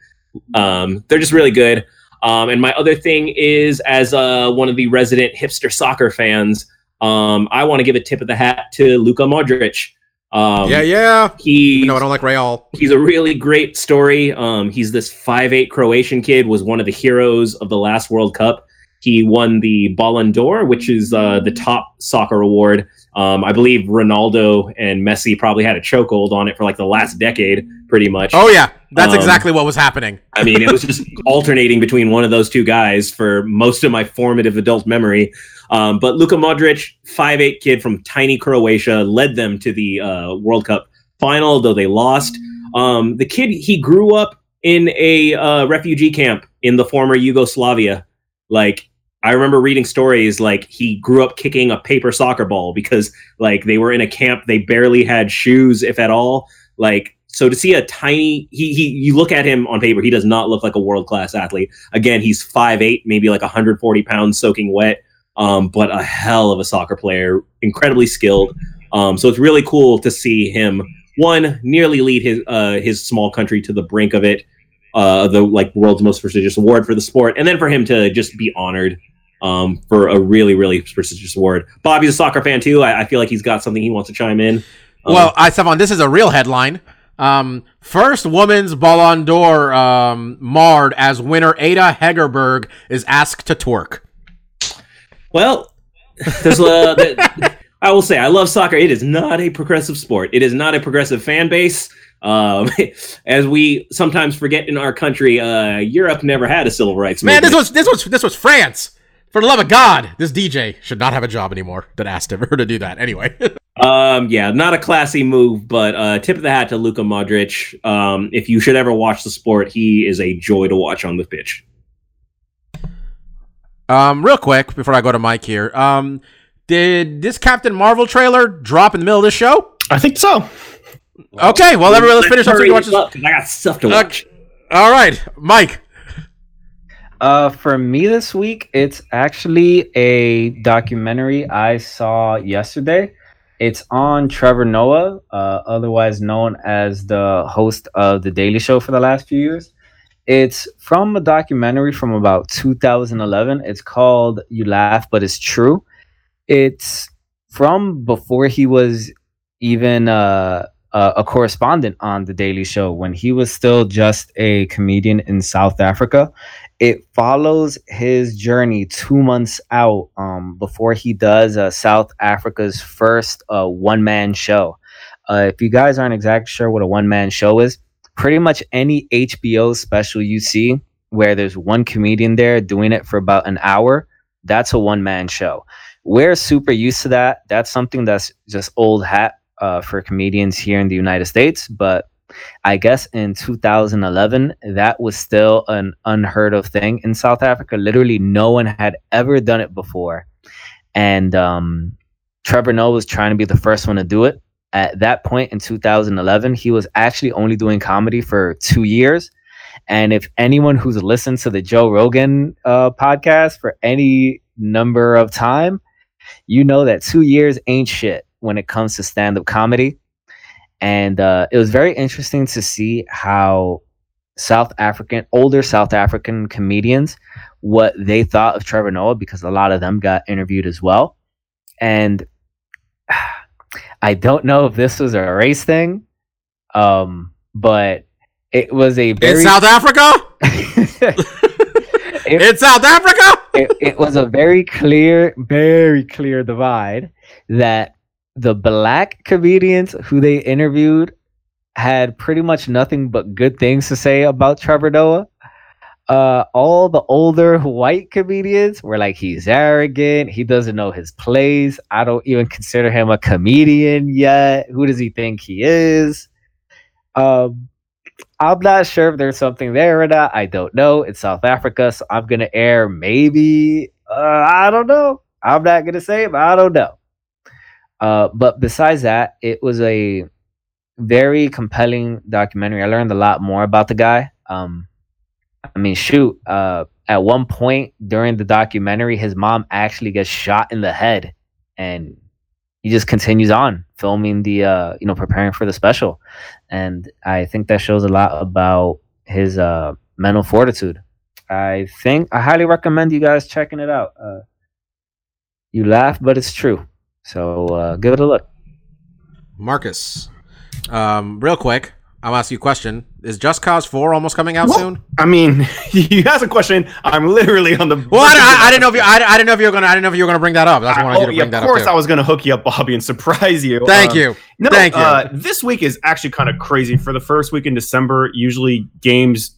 Um, they're just really good. Um, and my other thing is, as uh, one of the resident hipster soccer fans, um, I want to give a tip of the hat to Luka Modric. Um, yeah, yeah. He, No, I don't like Real. he's a really great story. Um, he's this five eight Croatian kid, was one of the heroes of the last World Cup. He won the Ballon d'Or, which is uh, the top soccer award. Um, I believe Ronaldo and Messi probably had a chokehold on it for like the last decade, pretty much. Oh, yeah. That's Um, exactly what was happening. I mean, it was just alternating between one of those two guys for most of my formative adult memory. Um, but Luka Modric, five eight kid from tiny Croatia, led them to the uh, World Cup final, though they lost. Um, the kid, he grew up in a uh, refugee camp in the former Yugoslavia. Like, I remember reading stories like he grew up kicking a paper soccer ball because, like, they were in a camp, they barely had shoes, if at all. Like, so to see a tiny he he you look at him on paper, he does not look like a world class athlete. Again, he's 5'8, maybe like 140 pounds soaking wet. Um, but a hell of a soccer player, incredibly skilled. Um, so it's really cool to see him one nearly lead his uh, his small country to the brink of it, uh, the like world's most prestigious award for the sport, and then for him to just be honored um, for a really really prestigious award. Bobby's a soccer fan too. I, I feel like he's got something he wants to chime in. Um, Well, I Stefan, this is a real headline. Um, first woman's Ballon d'Or um, marred as winner Ada Hegerberg is asked to twerk. Well, there's a. that- I will say, I love soccer. It is not a progressive sport. It is not a progressive fan base. Um, as we sometimes forget in our country, uh, Europe never had a civil rights Man, this was this was this was France. For the love of God, this DJ should not have a job anymore. That asked him her to do that anyway. Um, yeah, not a classy move, but uh, tip of the hat to Luka Modric. Um, if you should ever watch the sport, he is a joy to watch on the pitch. um, real quick before I go to Mike here, um, did this Captain Marvel trailer drop in the middle of this show? I think so. Okay, well, everyone, let's finish up. so we watch this this. I got stuff to Uh, watch. All right, Mike. Uh, for me this week, it's actually a documentary I saw yesterday. It's on Trevor Noah, uh, otherwise known as the host of The Daily Show for the last few years. It's from a documentary from about 2011. It's called You Laugh, But It's True. It's from before he was even uh, a, a correspondent on The Daily Show, when he was still just a comedian in South Africa it follows his journey two months out um, before he does uh, South Africa's first uh, one man show. Uh, if you guys aren't exactly sure what a one man show is, pretty much any HBO special you see where there's one comedian there doing it for about an hour, that's a one man show. We're super used to that. That's something that's just old hat uh, for comedians here in the United States, but I guess in 2011, that was still an unheard of thing in South Africa. Literally, no one had ever done it before. And um, Trevor Noah was trying to be the first one to do it. At that point in 2011, he was actually only doing comedy for two years. And if anyone who's listened to the Joe Rogan uh, podcast for any number of time, you know that two years ain't shit when it comes to stand up comedy. And uh, it was very interesting to see how South African, older South African comedians, what they thought of Trevor Noah, because a lot of them got interviewed as well. And I don't know if this was a race thing, um, but it was a very In South Africa? it, In South Africa? it, it was a very clear, very clear divide that the black comedians who they interviewed had pretty much nothing but good things to say about Trevor Noah. Uh, all the older white comedians were like, he's arrogant. He doesn't know his place. I don't even consider him a comedian yet. Who does he think he is? Um, I'm not sure if there's something there or not. I don't know. It's South Africa, so I'm gonna air maybe. Uh, I don't know. I'm not gonna say it, but I don't know. Uh, but besides that, it was a very compelling documentary. I learned a lot more about the guy. Um, I mean, shoot. Uh, at one point during the documentary, his mom actually gets shot in the head, and he just continues on filming the, uh, you know, preparing for the special, and I think that shows a lot about his uh, mental fortitude. I think I highly recommend you guys checking it out. Uh, you laugh, but it's true. So uh, give it a look. Marcus, um, real quick, I'll ask you a question. Is Just Cause 4 almost coming out Well, soon? I mean, you asked a question. I'm literally on the. Well, I, I, I didn't know if you, I, I didn't know if you were gonna, I didn't know if you were gonna bring that up. That's why I wanted Oh, you to yeah, bring that of course. I was going to hook you up, Bobby, and surprise you. Thank Um, you. No, Thank you. Uh, this week is actually kind of crazy. For the first week in December, usually games,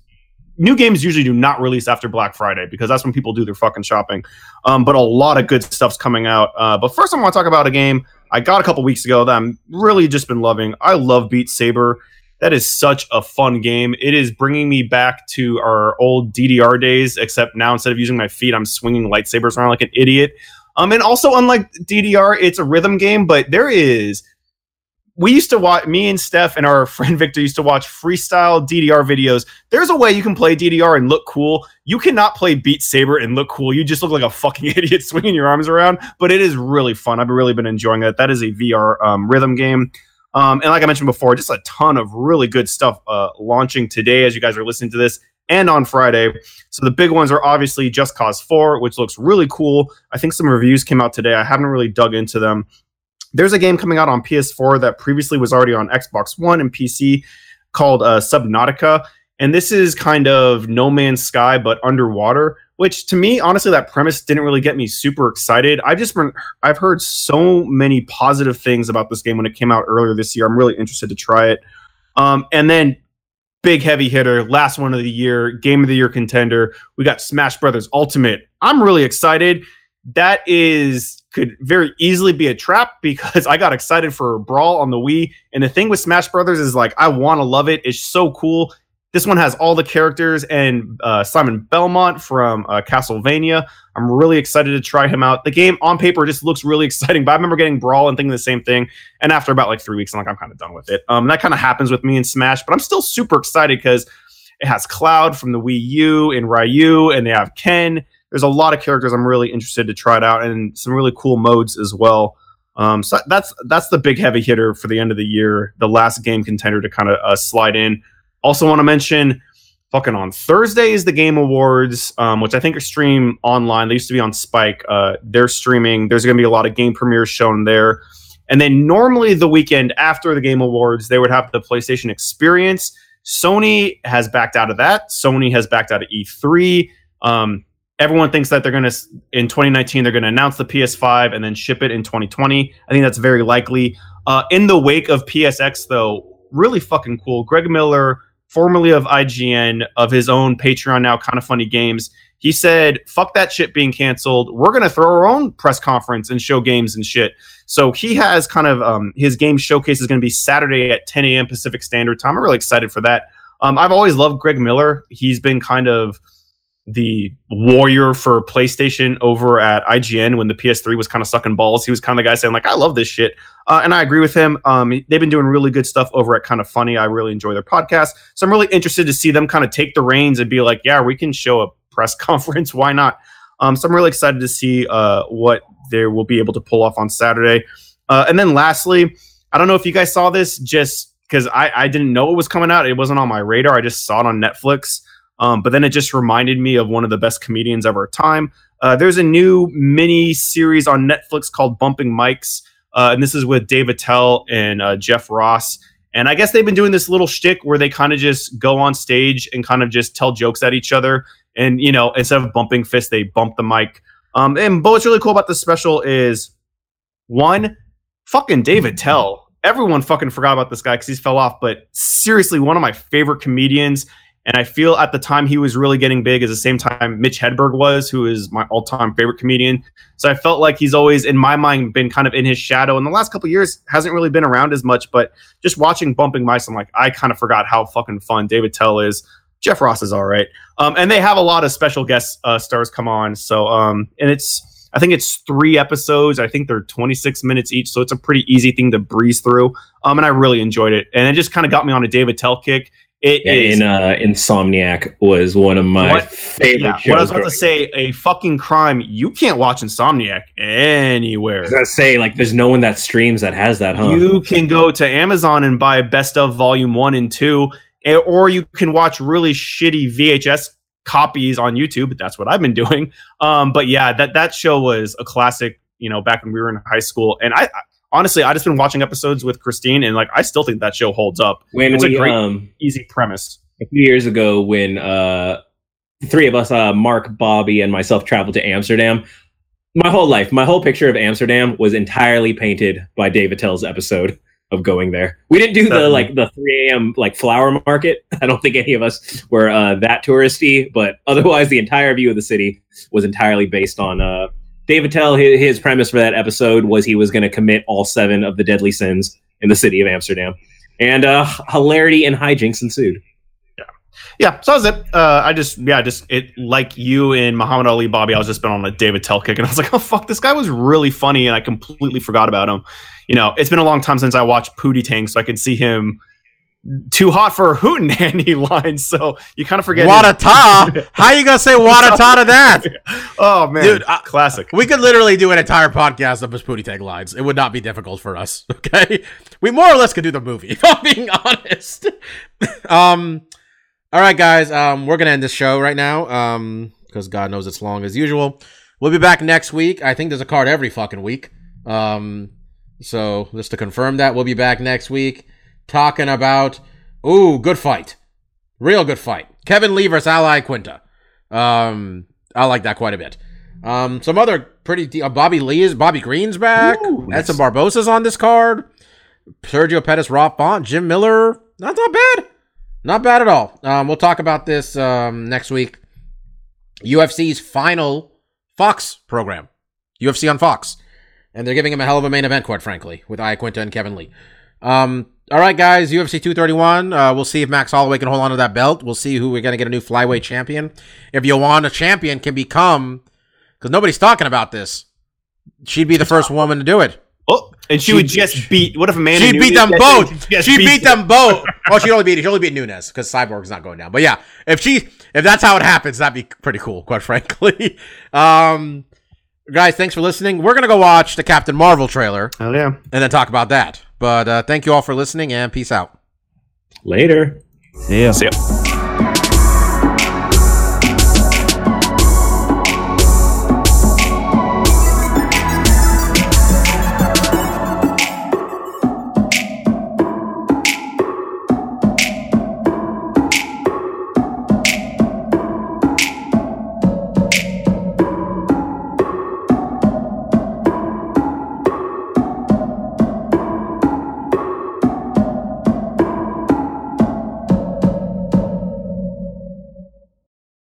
new games usually do not release after Black Friday because that's when people do their fucking shopping. Um, but a lot of good stuff's coming out. Uh, but first, I want to talk about a game I got a couple weeks ago that I'm really just been loving. I love Beat Saber. That is such a fun game. It is bringing me back to our old DDR days, except now instead of using my feet, I'm swinging lightsabers around like an idiot. Um, and also, unlike DDR, it's a rhythm game, but there is. We used to watch, me and Steph and our friend Victor used to watch freestyle DDR videos. There's a way you can play DDR and look cool. You cannot play Beat Saber and look cool. You just look like a fucking idiot swinging your arms around, but it is really fun. I've really been enjoying it. That is a VR um, rhythm game. Um, and like I mentioned before, just a ton of really good stuff uh, launching today as you guys are listening to this and on Friday. So the big ones are obviously Just Cause 4, which looks really cool. I think some reviews came out today. I haven't really dug into them. There's a game coming out on PS4 that previously was already on Xbox One and PC called uh, Subnautica. And this is kind of No Man's Sky, but underwater. Which to me, honestly, that premise didn't really get me super excited. I've just been, I've heard so many positive things about this game when it came out earlier this year. I'm really interested to try it. Um, and then big heavy hitter, last one of the year, game of the year contender. We got Smash Brothers Ultimate. I'm really excited. That is could very easily be a trap because I got excited for Brawl on the Wii. And the thing with Smash Brothers is like I want to love it. It's so cool. This one has all the characters and uh, Simon Belmont from uh, Castlevania. I'm really excited to try him out. The game on paper just looks really exciting, but I remember getting Brawl and thinking the same thing. And after about like three weeks, I'm like, I'm kind of done with it. Um, that kind of happens with me in Smash, but I'm still super excited because it has Cloud from the Wii U and Ryu, and they have Ken. There's a lot of characters I'm really interested to try it out, and some really cool modes as well. Um, so that's that's the big heavy hitter for the end of the year, the last game contender to kind of uh, slide in. Also, want to mention, fucking on Thursday is the Game Awards, um, which I think are streamed online. They used to be on Spike. Uh, they're streaming. There's going to be a lot of game premieres shown there. And then normally the weekend after the Game Awards, they would have the PlayStation Experience. Sony has backed out of that. Sony has backed out of E3. Um, everyone thinks that they're going to in 2019 they're going to announce the PS5 and then ship it in 2020. I think that's very likely. Uh, in the wake of PSX, though, really fucking cool. Greg Miller formerly of IGN, of his own Patreon now, kind of funny games. He said, "Fuck that shit being canceled. We're gonna throw our own press conference and show games and shit." So he has kind of um, his game showcase is going to be Saturday at 10 a.m. Pacific Standard Time. I'm really excited for that. Um, I've always loved Greg Miller. He's been kind of the warrior for PlayStation over at IGN when the PS3 was kind of sucking balls. He was kind of the guy saying like, "I love this shit," uh, and I agree with him. Um, they've been doing really good stuff over at Kind of Funny. I really enjoy their podcast, so I'm really interested to see them kind of take the reins and be like, "Yeah, we can show a press conference. Why not?" Um, so I'm really excited to see uh, what they will be able to pull off on Saturday. Uh, and then lastly, I don't know if you guys saw this, just because I, I didn't know it was coming out. It wasn't on my radar. I just saw it on Netflix. Um, but then it just reminded me of one of the best comedians of our time. Uh, there's a new mini series on Netflix called Bumping Mics, uh, and this is with Dave Attell and uh, Jeff Ross. And I guess they've been doing this little shtick where they kind of just go on stage and kind of just tell jokes at each other. And you know, instead of bumping fists, they bump the mic. Um, and but what's really cool about this special is one, fucking Dave Attell. Everyone fucking forgot about this guy because he's fell off. But seriously, one of my favorite comedians. And I feel at the time he was really getting big, at the same time Mitch Hedberg was, who is my all-time favorite comedian. So I felt like he's always, in my mind, been kind of in his shadow. In the last couple years, hasn't really been around as much. But just watching Bumping Mics, I'm like, I kind of forgot how fucking fun Dave Attell is. Jeff Ross is all right, um, and they have a lot of special guest uh, stars come on. So, um, and it's I think it's three episodes. I think they're 26 minutes each, so it's a pretty easy thing to breeze through. Um, and I really enjoyed it, and it just kind of got me on a Dave Attell kick. It Yeah, is in uh, Insomniac was one of my What- favorite yeah, shows. what I was about to say, a fucking crime. You can't watch Insomniac I anywhere. was gonna say like there's no one that streams that has that, huh? You can go to Amazon and buy Best of Volume One and Two, eh, or you can watch really shitty VHS copies on YouTube. But that's what I've been doing. Um, but yeah, that that show was a classic. You know, back when we were in high school, and I, I honestly, I just been watching episodes with Christine, and like I still think that show holds up. when it's a great- um Easy premise. a few years ago when uh the three of us, uh Mark, Bobby, and myself traveled to Amsterdam. My whole life, my whole picture of Amsterdam was entirely painted by Dave Attell's episode of going there. We didn't do the like the 3 a.m. like flower market. I don't think any of us were uh, that touristy, but otherwise the entire view of the city was entirely based on uh Dave Attell. His, his premise for that episode was he was going to commit all seven of the deadly sins in the city of Amsterdam, and uh, hilarity and hijinks ensued. Yeah, so that was it. Uh, I just, yeah, just it like you and Muhammad Ali, Bobby. I was just been on a Dave Attell kick, and I was like, oh fuck, this guy was really funny, and I completely forgot about him. You know, it's been a long time since I watched Pootie Tang, so I could see him too hot for a hootenanny line. So you kind of forget. Wadata? How you gonna say Wadata to that? oh man, Dude, I- classic. We could literally do an entire podcast of his Pootie Tang lines. It would not be difficult for us. Okay, we more or less could do the movie. If I'm being honest. um, all right, guys. Um, we're gonna end this show right now. Um, because God knows it's long as usual. We'll be back next week. I think there's a card every fucking week. Um, so just to confirm that, we'll be back next week talking about ooh, good fight, real good fight. Kevin Lee versus Al Iaquinta. Um, I like that quite a bit. Um, some other pretty de- uh, Bobby Lee is Bobby Green's back. Ooh, Edson Barboza's on this card. Sergio Pettis, Rob Font, Jim Miller. That's not bad. Not bad at all. Um, we'll talk about this um, next week. UFC's final Fox program. UFC on Fox. And they're giving him a hell of a main event, quite frankly, with Iaquinta and Kevin Lee. Um, all right, guys, UFC 231. Uh, we'll see if Max Holloway can hold on to that belt. We'll see who we're going to get a new flyweight champion. If Joanna champion can become, because nobody's talking about this, she'd be the first woman to do it. Oh, and she, She- would just beat. What if Amanda? She Nunes beat them both. in, She beat beats them both. Oh, she only beat she only beat Nunes because Cyborg's not going down. But yeah, if she if that's how it happens, that'd be pretty cool, quite frankly. Um, guys, thanks for listening. We're gonna go watch the Captain Marvel trailer Hell yeah. and then talk about that. But uh, thank you all for listening and peace out. Later. Yeah. See ya.